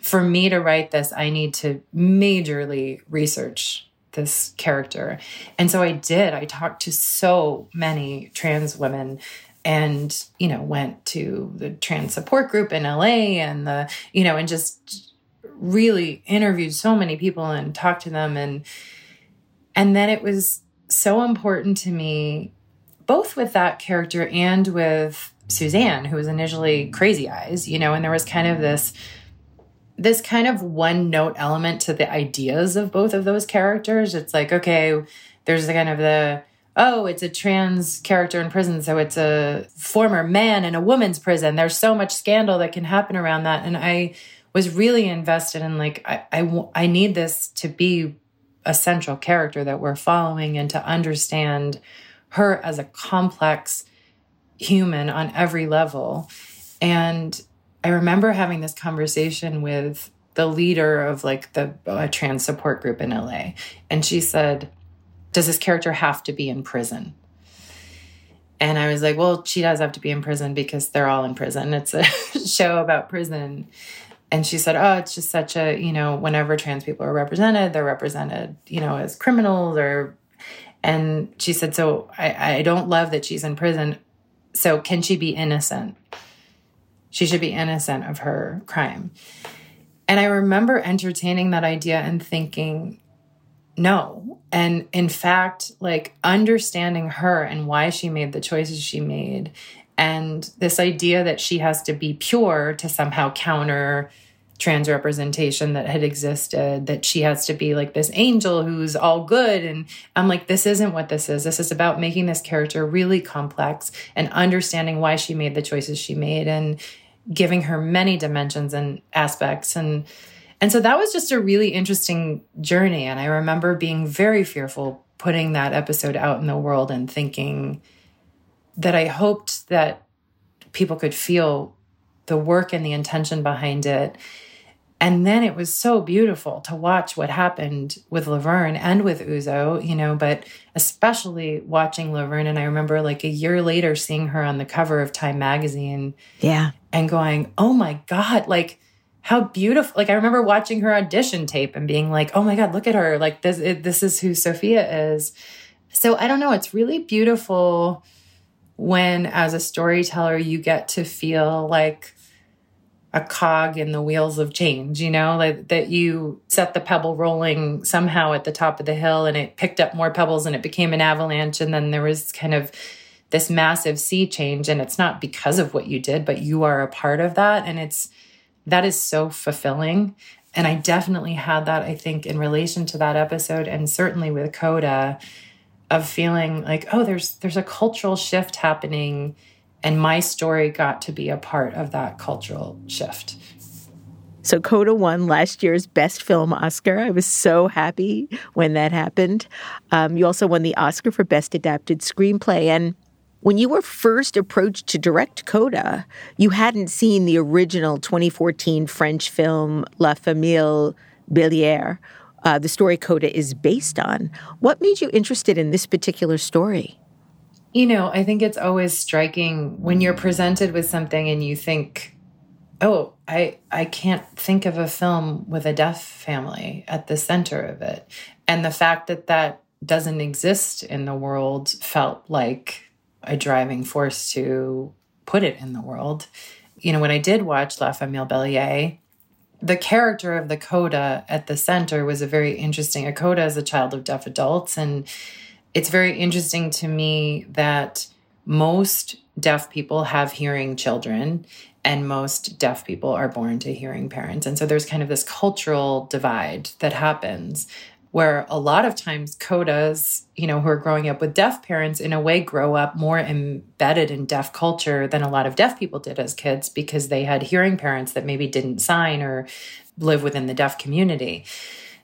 for me to write this, I need to majorly research this character. And so I did. I talked to so many trans women and, you know, went to the trans support group in LA and the, you know, and just really interviewed so many people and talked to them and and then it was so important to me both with that character and with Suzanne who was initially crazy eyes, you know, and there was kind of this this kind of one note element to the ideas of both of those characters. It's like, okay, there's the kind of the, oh, it's a trans character in prison, so it's a former man in a woman's prison. There's so much scandal that can happen around that. And I was really invested in like, I, I, I need this to be a central character that we're following and to understand her as a complex human on every level. And I remember having this conversation with the leader of like the uh, trans support group in LA. And she said, Does this character have to be in prison? And I was like, Well, she does have to be in prison because they're all in prison. It's a *laughs* show about prison. And she said, Oh, it's just such a, you know, whenever trans people are represented, they're represented, you know, as criminals or. And she said, So I, I don't love that she's in prison. So can she be innocent? She should be innocent of her crime. And I remember entertaining that idea and thinking, no. And in fact, like understanding her and why she made the choices she made, and this idea that she has to be pure to somehow counter trans representation that had existed, that she has to be like this angel who's all good. And I'm like, this isn't what this is. This is about making this character really complex and understanding why she made the choices she made and giving her many dimensions and aspects. And and so that was just a really interesting journey. And I remember being very fearful putting that episode out in the world and thinking that I hoped that people could feel the work and the intention behind it and then it was so beautiful to watch what happened with Laverne and with Uzo, you know, but especially watching Laverne. And I remember like a year later seeing her on the cover of Time magazine. Yeah. And going, oh my God, like how beautiful. Like I remember watching her audition tape and being like, oh my God, look at her. Like this, it, this is who Sophia is. So I don't know. It's really beautiful when, as a storyteller, you get to feel like a cog in the wheels of change, you know, like that you set the pebble rolling somehow at the top of the hill and it picked up more pebbles and it became an avalanche. And then there was kind of this massive sea change. And it's not because of what you did, but you are a part of that. And it's that is so fulfilling. And I definitely had that, I think, in relation to that episode and certainly with Coda of feeling like, oh, there's there's a cultural shift happening and my story got to be a part of that cultural shift. So Coda won last year's Best Film Oscar. I was so happy when that happened. Um, you also won the Oscar for Best Adapted Screenplay. And when you were first approached to direct Coda, you hadn't seen the original 2014 French film La Famille Bélier, uh, the story Coda is based on. What made you interested in this particular story? You know, I think it's always striking when you're presented with something and you think, "Oh, I I can't think of a film with a deaf family at the center of it." And the fact that that doesn't exist in the world felt like a driving force to put it in the world. You know, when I did watch La Famille Bélier, the character of the coda at the center was a very interesting. A coda is a child of deaf adults, and it's very interesting to me that most deaf people have hearing children and most deaf people are born to hearing parents. And so there's kind of this cultural divide that happens where a lot of times codas, you know, who are growing up with deaf parents in a way grow up more embedded in deaf culture than a lot of deaf people did as kids because they had hearing parents that maybe didn't sign or live within the deaf community.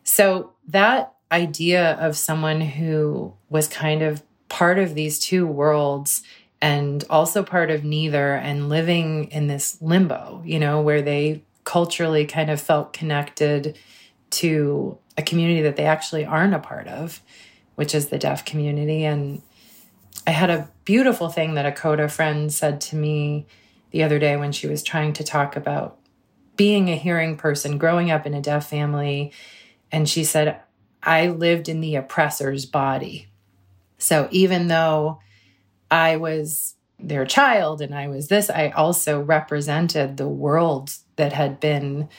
So that idea of someone who was kind of part of these two worlds and also part of neither and living in this limbo, you know, where they culturally kind of felt connected to a community that they actually aren't a part of, which is the deaf community. And I had a beautiful thing that a CODA friend said to me the other day when she was trying to talk about being a hearing person, growing up in a deaf family. And she said, I lived in the oppressor's body. So even though I was their child and I was this, I also represented the world that had been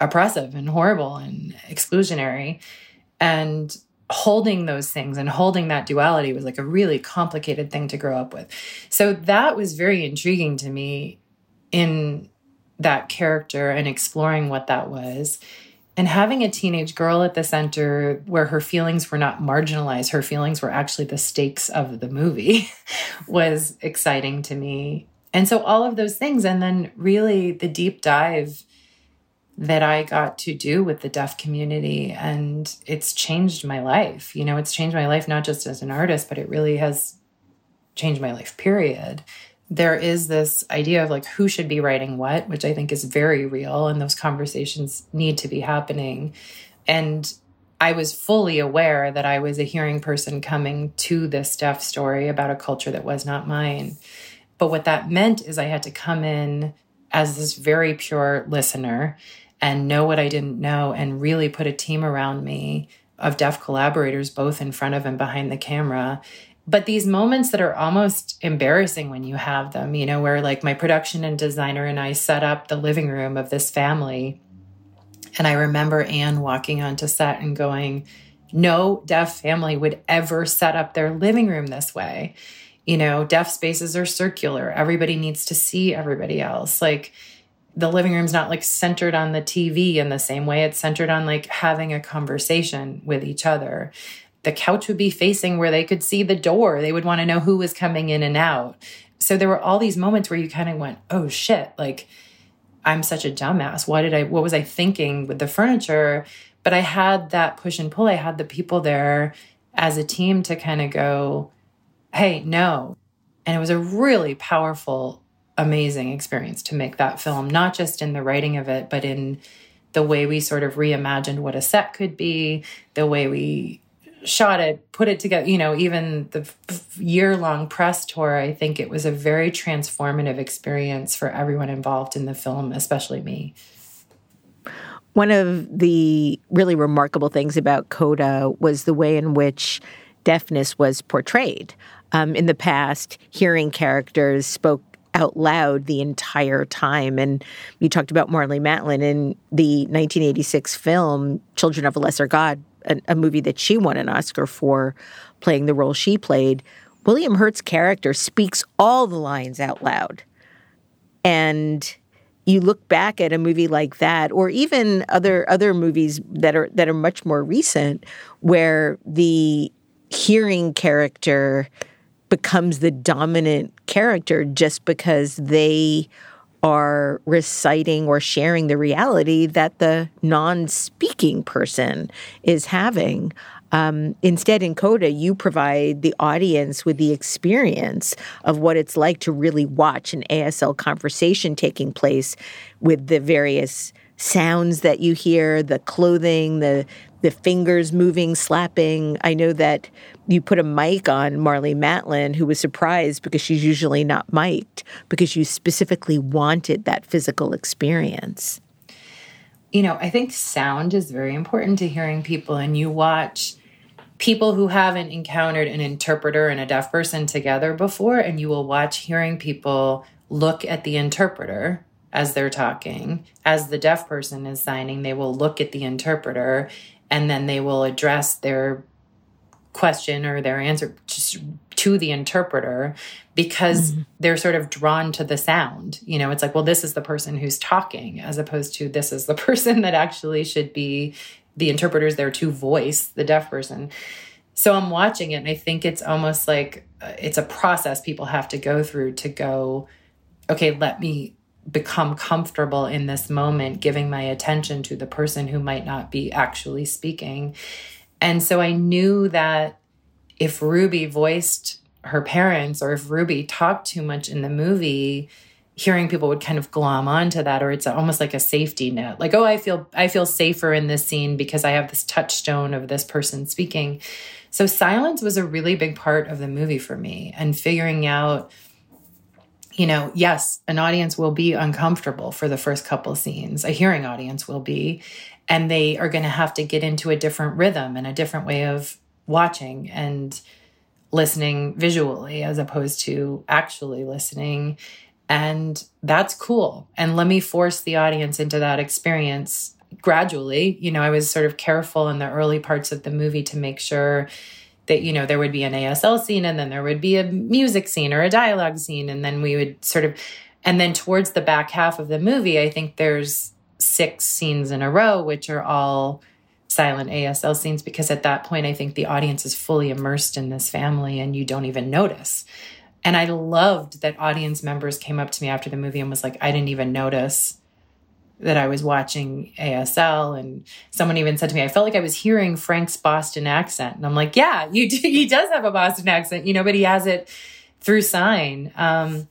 oppressive and horrible and exclusionary. And holding those things and holding that duality was like a really complicated thing to grow up with. So that was very intriguing to me in that character and exploring what that was. And having a teenage girl at the center where her feelings were not marginalized, her feelings were actually the stakes of the movie *laughs* was exciting to me. And so all of those things. And then really the deep dive that I got to do with the deaf community. And it's changed my life. You know, it's changed my life, not just as an artist, but it really has changed my life, period there is this idea of like who should be writing what, which I think is very real, and those conversations need to be happening. And I was fully aware that I was a hearing person coming to this deaf story about a culture that was not mine. But what that meant is I had to come in as this very pure listener and know what I didn't know and really put a team around me of deaf collaborators, both in front of and behind the camera, but these moments that are almost embarrassing when you have them, you know, where like my production and designer and I set up the living room of this family And I remember Anne walking onto set and going, no deaf family would ever set up their living room this way. You know, deaf spaces are circular. Everybody needs to see everybody else. Like the living room's not like centered on the TV in the same way. It's centered on like having a conversation with each other. The couch would be facing where they could see the door. They would want to know who was coming in and out. So there were all these moments where you kind of went, oh shit, like I'm such a dumbass. Why did I, what was I thinking with the furniture? But I had that push and pull. I had the people there as a team to kind of go, hey, no. And it was a really powerful, amazing experience to make that film, not just in the writing of it, but in the way we sort of reimagined what a set could be, the way we shot it, put it together, you know, even the year long press tour, I think it was a very transformative experience for everyone involved in the film, especially me. One of the really remarkable things about Coda was the way in which deafness was portrayed. Um, in the past, hearing characters spoke out loud the entire time. And you talked about Marlee Matlin in the 1986 film Children of a Lesser God, a, a movie that she won an Oscar for playing the role she played. William Hurt's character speaks all the lines out loud. And you look back at a movie like that or even other other movies that are that are much more recent where the hearing character becomes the dominant character just because they are reciting or sharing the reality that the non-speaking person is having. Um, instead, in Coda, you provide the audience with the experience of what it's like to really watch an ASL conversation taking place with the various sounds that you hear, the clothing, the the fingers moving, slapping. I know that you put a mic on Marlee Matlin, who was surprised because she's usually not mic'd, because you specifically wanted that physical experience. You know, I think sound is very important to hearing people, and you watch people who haven't encountered an interpreter and a deaf person together before, and you will watch hearing people look at the interpreter as they're talking. As the deaf person is signing, they will look at the interpreter and then they will address their question or their answer to the interpreter because mm-hmm. they're sort of drawn to the sound. You know, it's like, well, this is the person who's talking as opposed to this is the *laughs* person that actually should be the interpreter's there to voice the deaf person. So I'm watching it and I think it's almost like uh, it's a process people have to go through to go, okay, let me become comfortable in this moment, giving my attention to the person who might not be actually speaking. And so I knew that if Ruby voiced her parents or if Ruby talked too much in the movie, hearing people would kind of glom onto that or it's almost like a safety net like oh i feel i feel safer in this scene because i have this touchstone of this person speaking so silence was a really big part of the movie for me and figuring out you know yes an audience will be uncomfortable for the first couple scenes a hearing audience will be and they are going to have to get into a different rhythm and a different way of watching and listening visually as opposed to actually listening and that's cool. And let me force the audience into that experience gradually. You know, I was sort of careful in the early parts of the movie to make sure that, you know, there would be an ASL scene and then there would be a music scene or a dialogue scene. And then we would sort of, and then towards the back half of the movie, I think there's six scenes in a row, which are all silent ASL scenes because at that point I think the audience is fully immersed in this family and you don't even notice. And I loved that audience members came up to me after the movie and was like, I didn't even notice that I was watching ASL. And someone even said to me, I felt like I was hearing Frank's Boston accent. And I'm like, yeah, *laughs* do, he does have a Boston accent, you know, but he has it through sign. Um,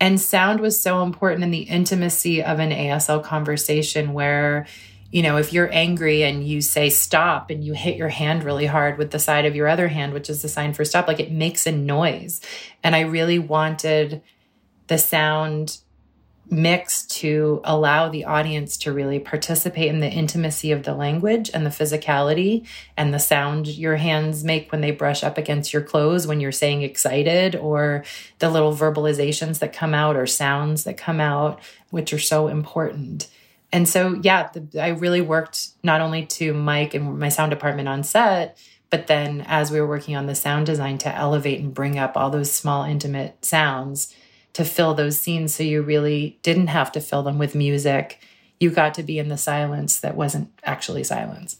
and sound was so important in the intimacy of an ASL conversation where you know, if you're angry and you say stop and you hit your hand really hard with the side of your other hand, which is the sign for stop, like it makes a noise. And I really wanted the sound mix to allow the audience to really participate in the intimacy of the language and the physicality and the sound your hands make when they brush up against your clothes when you're saying excited or the little verbalizations that come out or sounds that come out which are so important. And so, yeah, the, I really worked not only to Mike and my sound department on set, but then as we were working on the sound design to elevate and bring up all those small, intimate sounds to fill those scenes. So you really didn't have to fill them with music. You got to be in the silence that wasn't actually silence.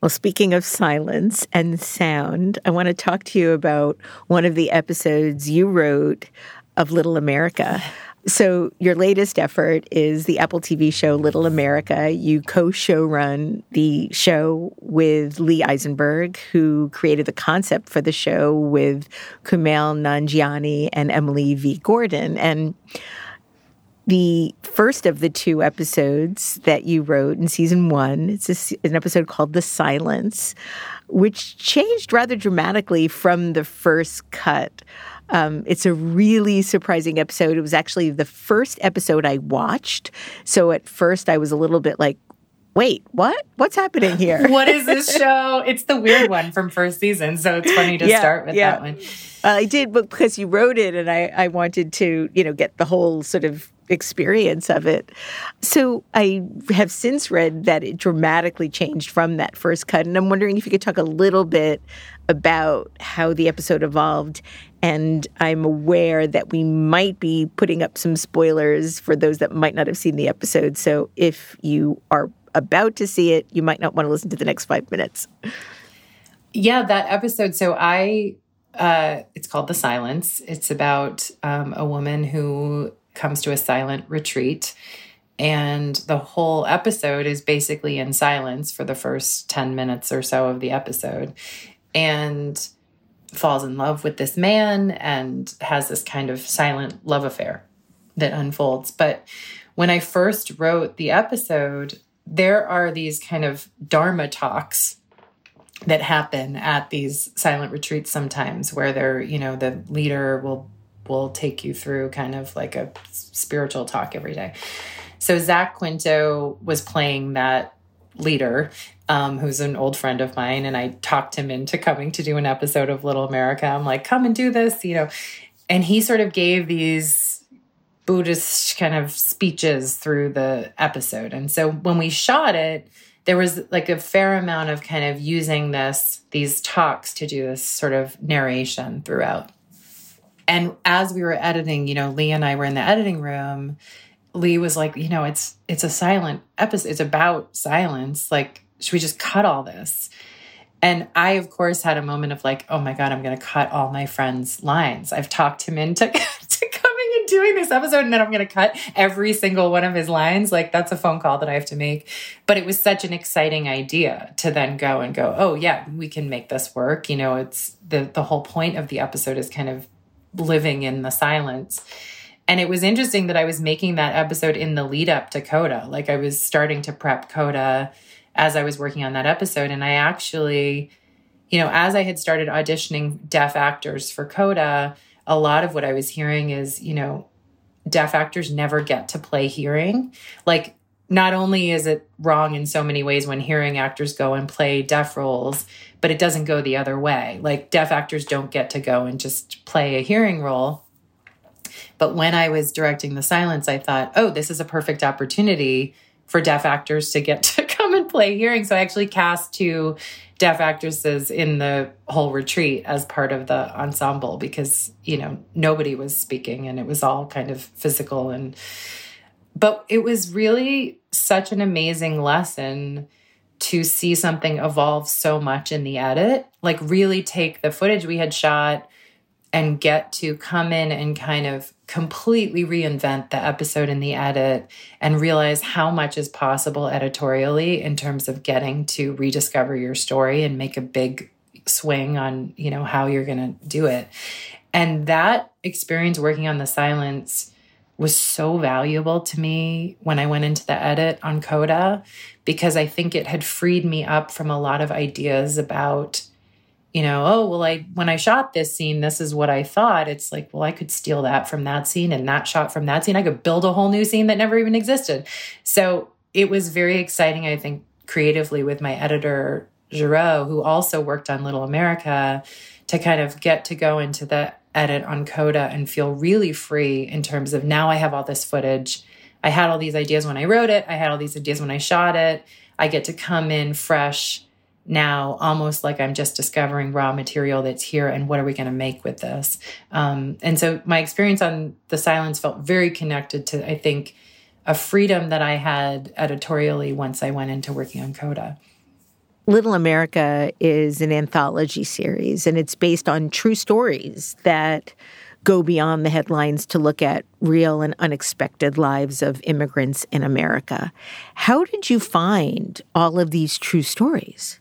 Well, speaking of silence and sound, I want to talk to you about one of the episodes you wrote of Little America. *laughs* So, your latest effort is the Apple TV show Little America. You co showrun the show with Lee Eisenberg, who created the concept for the show with Kumail Nanjiani and Emily V. Gordon. And the first of the two episodes that you wrote in season one, it's a, an episode called The Silence, which changed rather dramatically from the first cut. Um, it's a really surprising episode. It was actually the first episode I watched. So at first I was a little bit like, wait, what? What's happening here? *laughs* what is this show? It's the weird one from first season. So it's funny to yeah, start with yeah. that one. Uh, I did, because you wrote it and I, I wanted to, you know, get the whole sort of experience of it. So I have since read that it dramatically changed from that first cut. And I'm wondering if you could talk a little bit about how the episode evolved. And I'm aware that we might be putting up some spoilers for those that might not have seen the episode. So if you are about to see it, you might not want to listen to the next five minutes. Yeah, that episode. So I, uh, it's called The Silence. It's about um, a woman who comes to a silent retreat. And the whole episode is basically in silence for the first 10 minutes or so of the episode. And falls in love with this man and has this kind of silent love affair that unfolds. But when I first wrote the episode, there are these kind of Dharma talks that happen at these silent retreats sometimes where they're, you know, the leader will will take you through kind of like a spiritual talk every day. So Zach Quinto was playing that leader, um, who's an old friend of mine, and I talked him into coming to do an episode of Little America. I'm like, come and do this, you know. And he sort of gave these Buddhist kind of speeches through the episode. And so when we shot it, there was like a fair amount of kind of using this, these talks to do this sort of narration throughout. And as we were editing, you know, Lee and I were in the editing room. Lee was like, you know, it's it's a silent episode. It's about silence. Like, should we just cut all this? And I, of course, had a moment of like, oh my God, I'm going to cut all my friends' lines. I've talked him into *laughs* to coming and doing this episode, and then I'm going to cut every single one of his lines. Like, that's a phone call that I have to make. But it was such an exciting idea to then go and go, oh, yeah, we can make this work. You know, it's the, the whole point of the episode is kind of living in the silence. And it was interesting that I was making that episode in the lead up to Coda. Like I was starting to prep Coda as I was working on that episode. And I actually, you know, as I had started auditioning deaf actors for Coda, a lot of what I was hearing is, you know, deaf actors never get to play hearing. Like, not only is it wrong in so many ways when hearing actors go and play deaf roles, but it doesn't go the other way. Like deaf actors don't get to go and just play a hearing role. But when I was directing The Silence, I thought, oh, this is a perfect opportunity for deaf actors to get *laughs* to come and play hearing. So I actually cast two deaf actresses in the whole retreat as part of the ensemble because, you know, nobody was speaking and it was all kind of physical and but it was really such an amazing lesson to see something evolve so much in the edit, like really take the footage we had shot and get to come in and kind of completely reinvent the episode in the edit and realize how much is possible editorially in terms of getting to rediscover your story and make a big swing on, you know, how you're going to do it. And that experience working on the silence was so valuable to me when I went into the edit on Coda because I think it had freed me up from a lot of ideas about, you know, oh, well, I, when I shot this scene, this is what I thought. It's like, well, I could steal that from that scene and that shot from that scene. I could build a whole new scene that never even existed. So it was very exciting, I think, creatively with my editor, Geraud, who also worked on Little America, to kind of get to go into the edit on Coda and feel really free in terms of now I have all this footage. I had all these ideas when I wrote it, I had all these ideas when I shot it. I get to come in fresh now almost like I'm just discovering raw material that's here and what are we going to make with this. Um, and so my experience on The Silence felt very connected to, I think, a freedom that I had editorially once I went into working on Coda. Little America is an anthology series and it's based on true stories that go beyond the headlines to look at real and unexpected lives of immigrants in America. How did you find all of these true stories?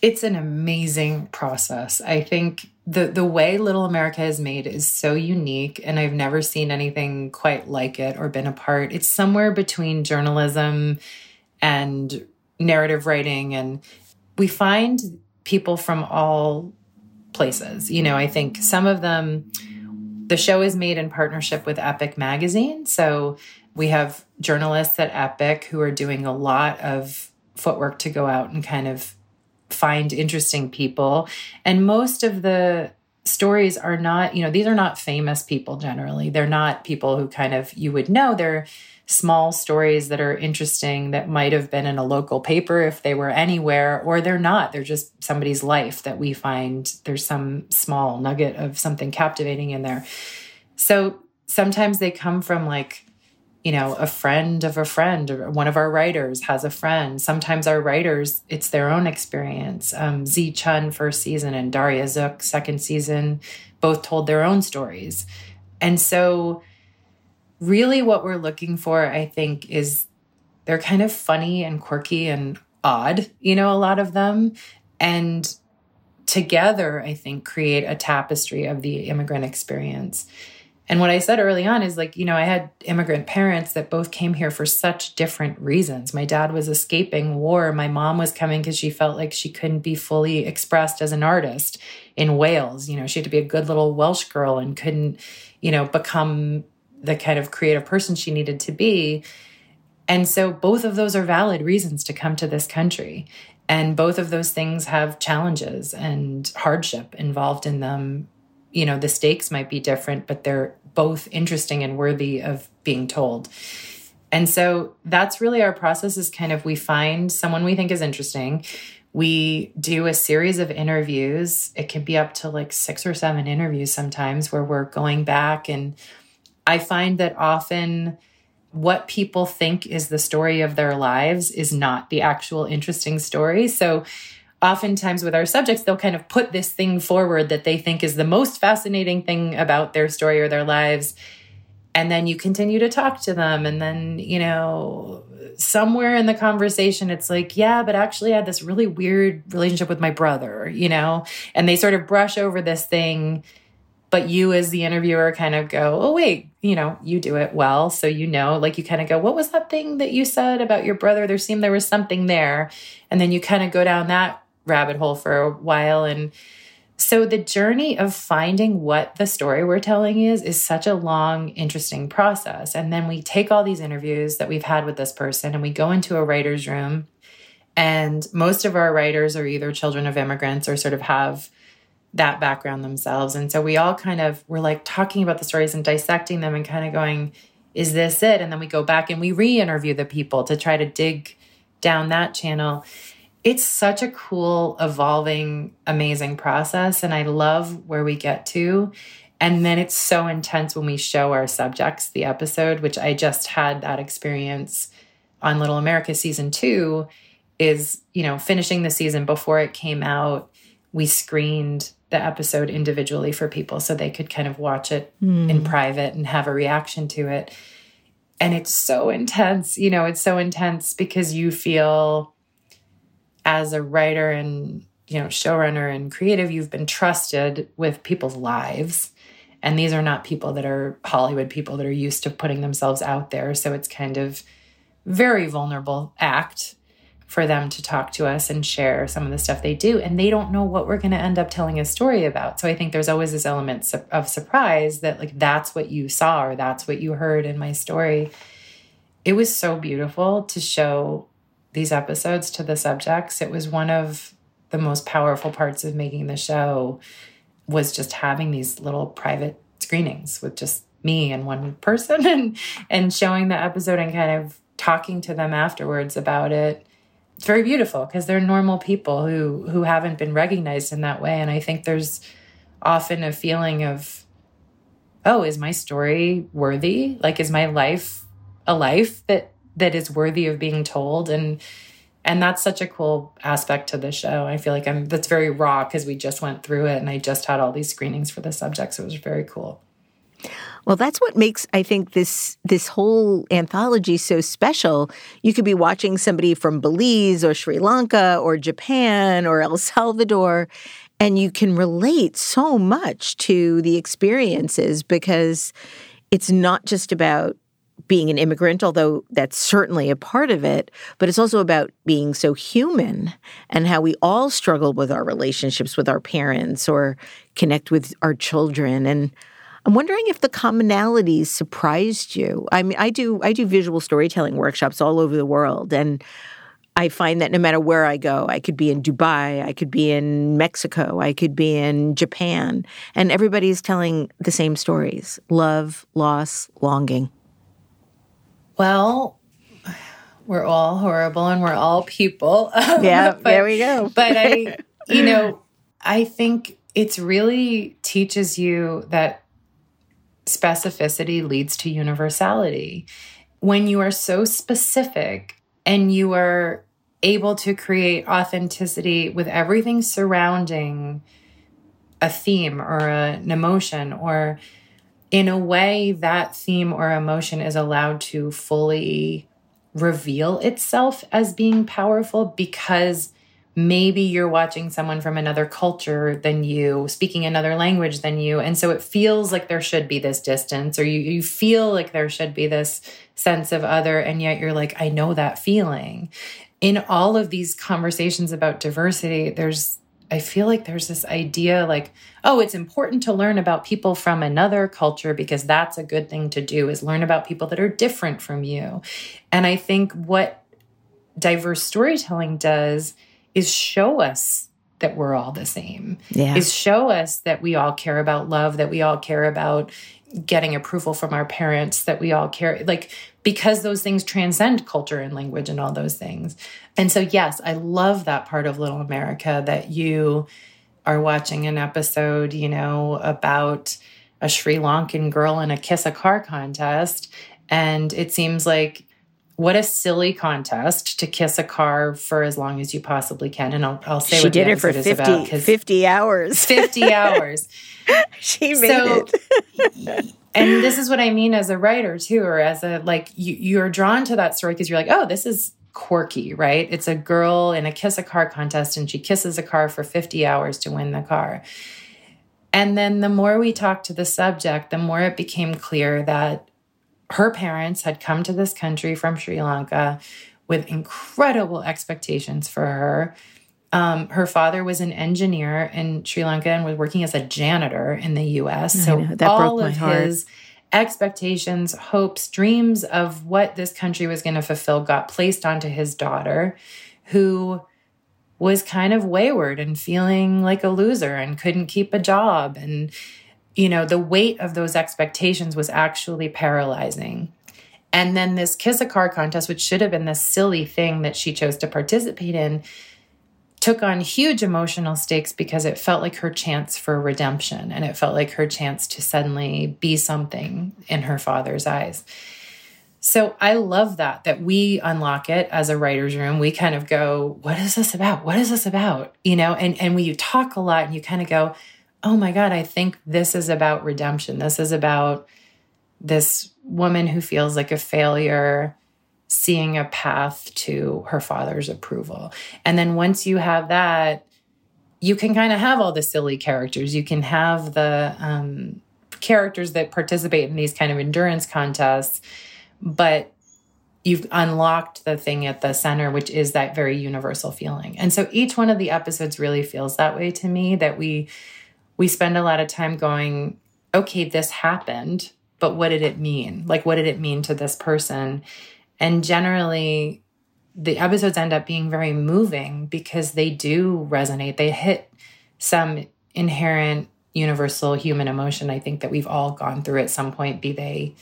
It's an amazing process. I think the the way Little America is made is so unique and I've never seen anything quite like it or been a part. It's somewhere between journalism and narrative writing and we find people from all places. You know, I think some of them the show is made in partnership with Epic Magazine. So we have journalists at Epic who are doing a lot of footwork to go out and kind of find interesting people. And most of the stories are not, you know, these are not famous people generally. They're not people who kind of you would know. They're small stories that are interesting that might have been in a local paper if they were anywhere, or they're not. They're just somebody's life that we find there's some small nugget of something captivating in there. So sometimes they come from like you know, a friend of a friend, or one of our writers has a friend. Sometimes our writers, it's their own experience. Um, Tze Chun, first season, and Daria Zook, second season, both told their own stories. And so, really, what we're looking for, I think, is they're kind of funny and quirky and odd, you know, a lot of them. And together, I think, create a tapestry of the immigrant experience. And what I said early on is like, you know, I had immigrant parents that both came here for such different reasons. My dad was escaping war. My mom was coming because she felt like she couldn't be fully expressed as an artist in Wales. You know, she had to be a good little Welsh girl and couldn't, you know, become the kind of creative person she needed to be. And so both of those are valid reasons to come to this country. And both of those things have challenges and hardship involved in them you know the stakes might be different but they're both interesting and worthy of being told and so that's really our process is kind of we find someone we think is interesting we do a series of interviews it can be up to like six or seven interviews sometimes where we're going back and i find that often what people think is the story of their lives is not the actual interesting story so oftentimes with our subjects, they'll kind of put this thing forward that they think is the most fascinating thing about their story or their lives. And then you continue to talk to them. And then, you know, somewhere in the conversation, it's like, yeah, but actually I had this really weird relationship with my brother, you know? And they sort of brush over this thing. But you, as the interviewer, kind of go, oh, wait, you know, you do it well. So, you know, like you kind of go, what was that thing that you said about your brother? There seemed there was something there. And then you kind of go down that rabbit hole for a while. And so the journey of finding what the story we're telling is is such a long, interesting process. And then we take all these interviews that we've had with this person and we go into a writer's room. And most of our writers are either children of immigrants or sort of have that background themselves. And so we all kind of we're like talking about the stories and dissecting them and kind of going, is this it? And then we go back and we re interview the people to try to dig down that channel it's such a cool, evolving, amazing process. And I love where we get to. And then it's so intense when we show our subjects the episode, which I just had that experience on Little America season two. Is, you know, finishing the season before it came out, we screened the episode individually for people so they could kind of watch it mm. in private and have a reaction to it. And it's so intense, you know, it's so intense because you feel as a writer and you know showrunner and creative you've been trusted with people's lives and these are not people that are hollywood people that are used to putting themselves out there so it's kind of very vulnerable act for them to talk to us and share some of the stuff they do. And they don't know what we're going to end up telling a story about. So i think there's always this element of surprise that like that's what you saw or that's what you heard in my story. It was so beautiful to show these episodes to the subjects. It was one of the most powerful parts of making the show was just having these little private screenings with just me and one person *laughs* and and showing the episode and kind of talking to them afterwards about it it's very beautiful because they're normal people who who haven't been recognized in that way. And i think there's often a feeling of oh is my story worthy? Like is my life a life that that is worthy of being told? And and that's such a cool aspect to the show. I feel like i'm that's very raw because we just went through it and i just had all these screenings for the subject so it was very cool well, that's what makes I think this this whole anthology so special. You could be watching somebody from Belize or Sri Lanka or Japan or El Salvador and you can relate so much to the experiences because it's not just about being an immigrant, although that's certainly a part of it, but it's also about being so human and how we all struggle with our relationships with our parents or connect with our children. And I'm wondering if the commonalities surprised you. I mean, I do I do visual storytelling workshops all over the world, and I find that no matter where I go, I could be in Dubai, I could be in Mexico, I could be in Japan, and everybody's telling the same stories: love, loss, longing. Well, we're all horrible and we're all people. *laughs* Yeah, but, there we go. but I, *laughs* you know, I think it's really teaches you that specificity leads to universality. When you are so specific and you are able to create authenticity with everything surrounding a theme or a, an emotion or in a way that theme or emotion is allowed to fully reveal itself as being powerful because maybe you're watching someone from another culture than you speaking another language than you and so it feels like there should be this distance or you, you feel like there should be this sense of other and yet you're like i know that feeling in all of these conversations about diversity there's I feel like there's this idea like, oh, it's important to learn about people from another culture because that's a good thing to do is learn about people that are different from you. And I think what diverse storytelling does is show us that we're all the same. Yeah. Is show us that we all care about love, that we all care about getting approval from our parents, that we all care like because those things transcend culture and language and all those things. And so, yes, I love that part of Little America that you are watching an episode, you know, about a Sri Lankan girl in a kiss a car contest. And it seems like what a silly contest to kiss a car for as long as you possibly can. And I'll, I'll say she did it for 50, about, 50 hours. 50 *laughs* hours. she made so, it. *laughs* and this is what I mean as a writer too, or as a like you you're drawn to that story because you're like, oh, this is quirky, right? It's a girl in a kiss a car contest and she kisses a car for 50 hours to win the car. And then the more we talked to the subject, the more it became clear that her parents had come to this country from Sri Lanka with incredible expectations for her. Um, her father was an engineer in Sri Lanka and was working as a janitor in the US. So all of heart. his expectations, hopes, dreams of what this country was going to fulfill got placed onto his daughter, who was kind of wayward and feeling like a loser and couldn't keep a job. And, you know, the weight of those expectations was actually paralyzing. And then this kiss a car contest, which should have been this silly thing that she chose to participate in, took on huge emotional stakes because it felt like her chance for redemption and it felt like her chance to suddenly be something in her father's eyes. So I love that that we unlock it as a writer's room. We kind of go, what is this about? What is this about? You know, and and we you talk a lot and you kind of go, "Oh my god, I think this is about redemption. This is about this woman who feels like a failure seeing a path to her father's approval. And then once you have that, you can kind of have all the silly characters. You can have the um, characters that participate in these kind of endurance contests, but you've unlocked the thing at the center, which is that very universal feeling. And so each one of the episodes really feels that way to me. That we we spend a lot of time going, okay, this happened, but what did it mean? Like, what did it mean to this person? And generally, the episodes end up being very moving because they do resonate. They hit some inherent universal human emotion I think that we've all gone through at some point, be they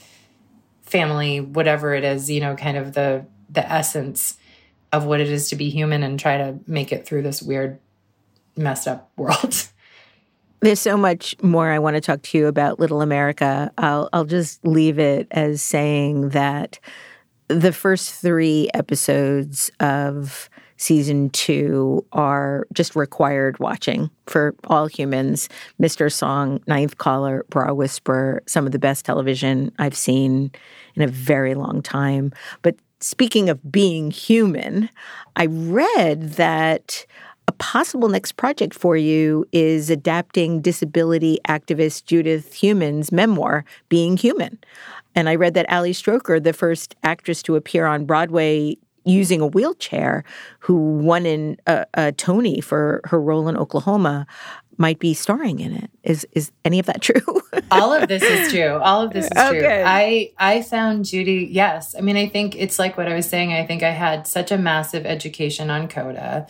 family, whatever it is, you know, kind of the the essence of what it is to be human and try to make it through this weird, messed up *laughs* world. There's so much more I want to talk to you about Little America. I'll I'll just leave it as saying that the first three episodes of season two are just required watching for all humans. Mr. Song, Ninth Caller, Bra Whisperer, some of the best television I've seen in a very long time. But speaking of being human, I read that possible next project for you is adapting disability activist Judith Heumann's memoir, Being Human. And I read that Ali Stroker, the first actress to appear on Broadway using a wheelchair, who won in a, a Tony for her role in Oklahoma, might be starring in it. Is is any of that true? *laughs* All of this is true. All of this is okay. true. I I found Judy. Yes, I mean I think it's like what I was saying. I think I had such a massive education on Coda.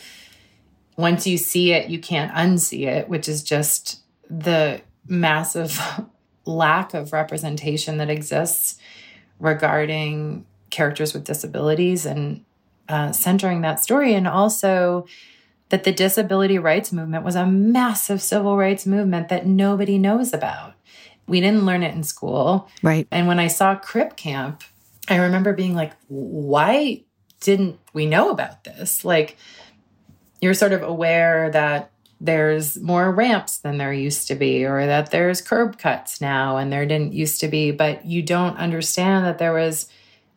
Once you see it, you can't unsee it, which is just the massive *laughs* lack of representation that exists regarding characters with disabilities and uh, centering that story and also that the disability rights movement was a massive civil rights movement that nobody knows about. We didn't learn it in school. Right. And when I saw Crip Camp, I remember being like, why didn't we know about this? Like, you're sort of aware that there's more ramps than there used to be, or that there's curb cuts now and there didn't used to be, but you don't understand that there was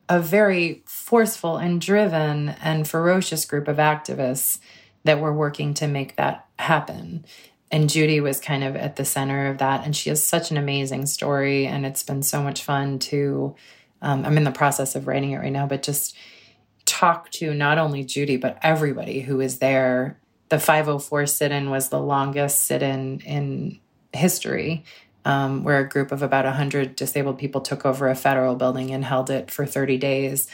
a very forceful and driven and ferocious group of activists that were working to make that happen. And Judy was kind of at the center of that. And she has such an amazing story. And it's been so much fun to, um, I'm in the process of writing it right now, but just talk to not only Judy, but everybody who was there. The 504 sit in was the longest sit in in history um, where a group of about 100 disabled people took over a federal building and held it for 30 days.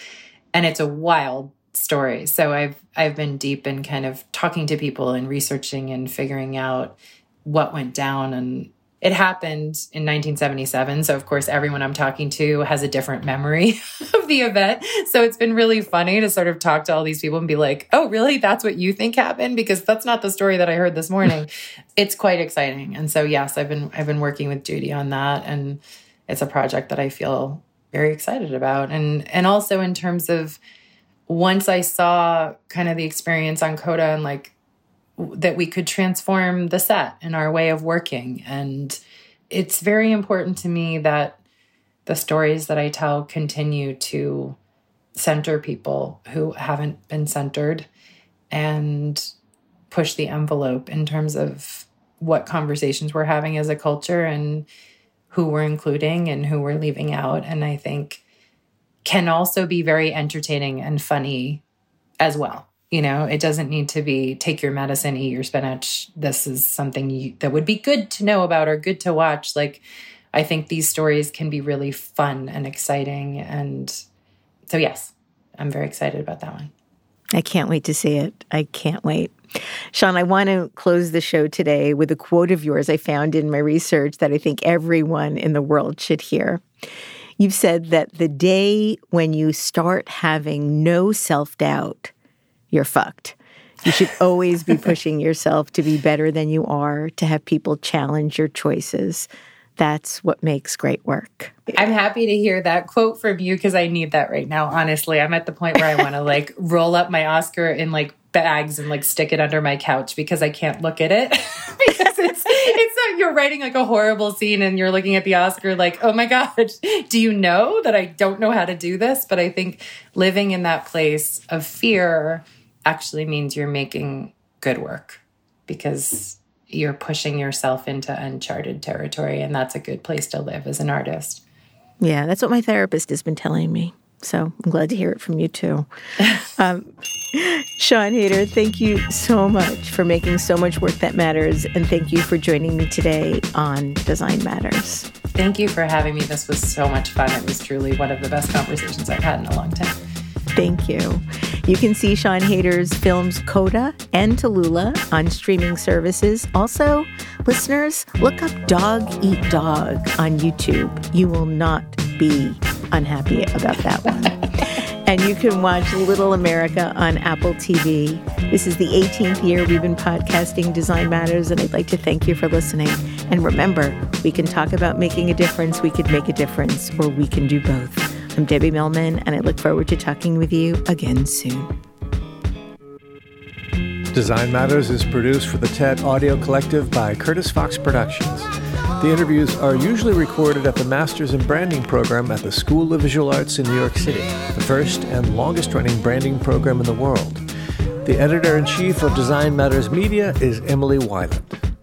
And it's a wild story. So I've I've been deep in kind of talking to people and researching and figuring out what went down and it happened in 1977. So, of course, everyone I'm talking to has a different memory *laughs* of the event. So, it's been really funny to sort of talk to all these people and be like, oh, really? That's what you think happened? Because that's not the story that I heard this morning. *laughs* it's quite exciting. And so, yes, I've been, I've been working with Judy on that. And it's a project that I feel very excited about. And, and also in terms of once I saw kind of the experience on Coda and like that we could transform the set and our way of working. And it's very important to me that the stories that I tell continue to center people who haven't been centered and push the envelope in terms of what conversations we're having as a culture and who we're including and who we're leaving out. And I think can also be very entertaining and funny as well. You know, it doesn't need to be take your medicine, eat your spinach. This is something you, that would be good to know about or good to watch. Like, I think these stories can be really fun and exciting. And so, yes, I'm very excited about that one. I can't wait to see it. I can't wait. Sian, I want to close the show today with a quote of yours I found in my research that I think everyone in the world should hear. You've said that the day when you start having no self doubt you're fucked. You should always be *laughs* pushing yourself to be better than you are, to have people challenge your choices. That's what makes great work. I'm happy to hear that quote from you because I need that right now. Honestly, I'm at the point where I want to *laughs* like roll up my Oscar in like bags and like stick it under my couch because I can't look at it *laughs* because it's it's like you're writing like a horrible scene and you're looking at the Oscar like, "Oh my god, do you know that I don't know how to do this?" But I think living in that place of fear actually means you're making good work because you're pushing yourself into uncharted territory. And that's a good place to live as an artist. Yeah, that's what my therapist has been telling me. So I'm glad to hear it from you too. *laughs* um, Sian Heder, thank you so much for making so much work that matters. And thank you for joining me today on Design Matters. Thank you for having me. This was so much fun. It was truly one of the best conversations I've had in a long time. Thank you. You can see Sian Heder's films Coda and Tallulah on streaming services. Also, Listeners, look up Dog Eat Dog on YouTube. You will not be unhappy about that one. *laughs* and you can watch Little America on Apple TV. This is the 18th year we've been podcasting Design Matters, and I'd like to thank you for listening. And remember, we can talk about making a difference, we could make a difference, or we can do both. I'm Debbie Millman, and I look forward to talking with you again soon. Design Matters is produced for the TED Audio Collective by Curtis Fox Productions. The interviews are usually recorded at the Masters in Branding program at the School of Visual Arts in New York City, the first and longest running branding program in the world. The editor in chief of Design Matters Media is Emily Weiland.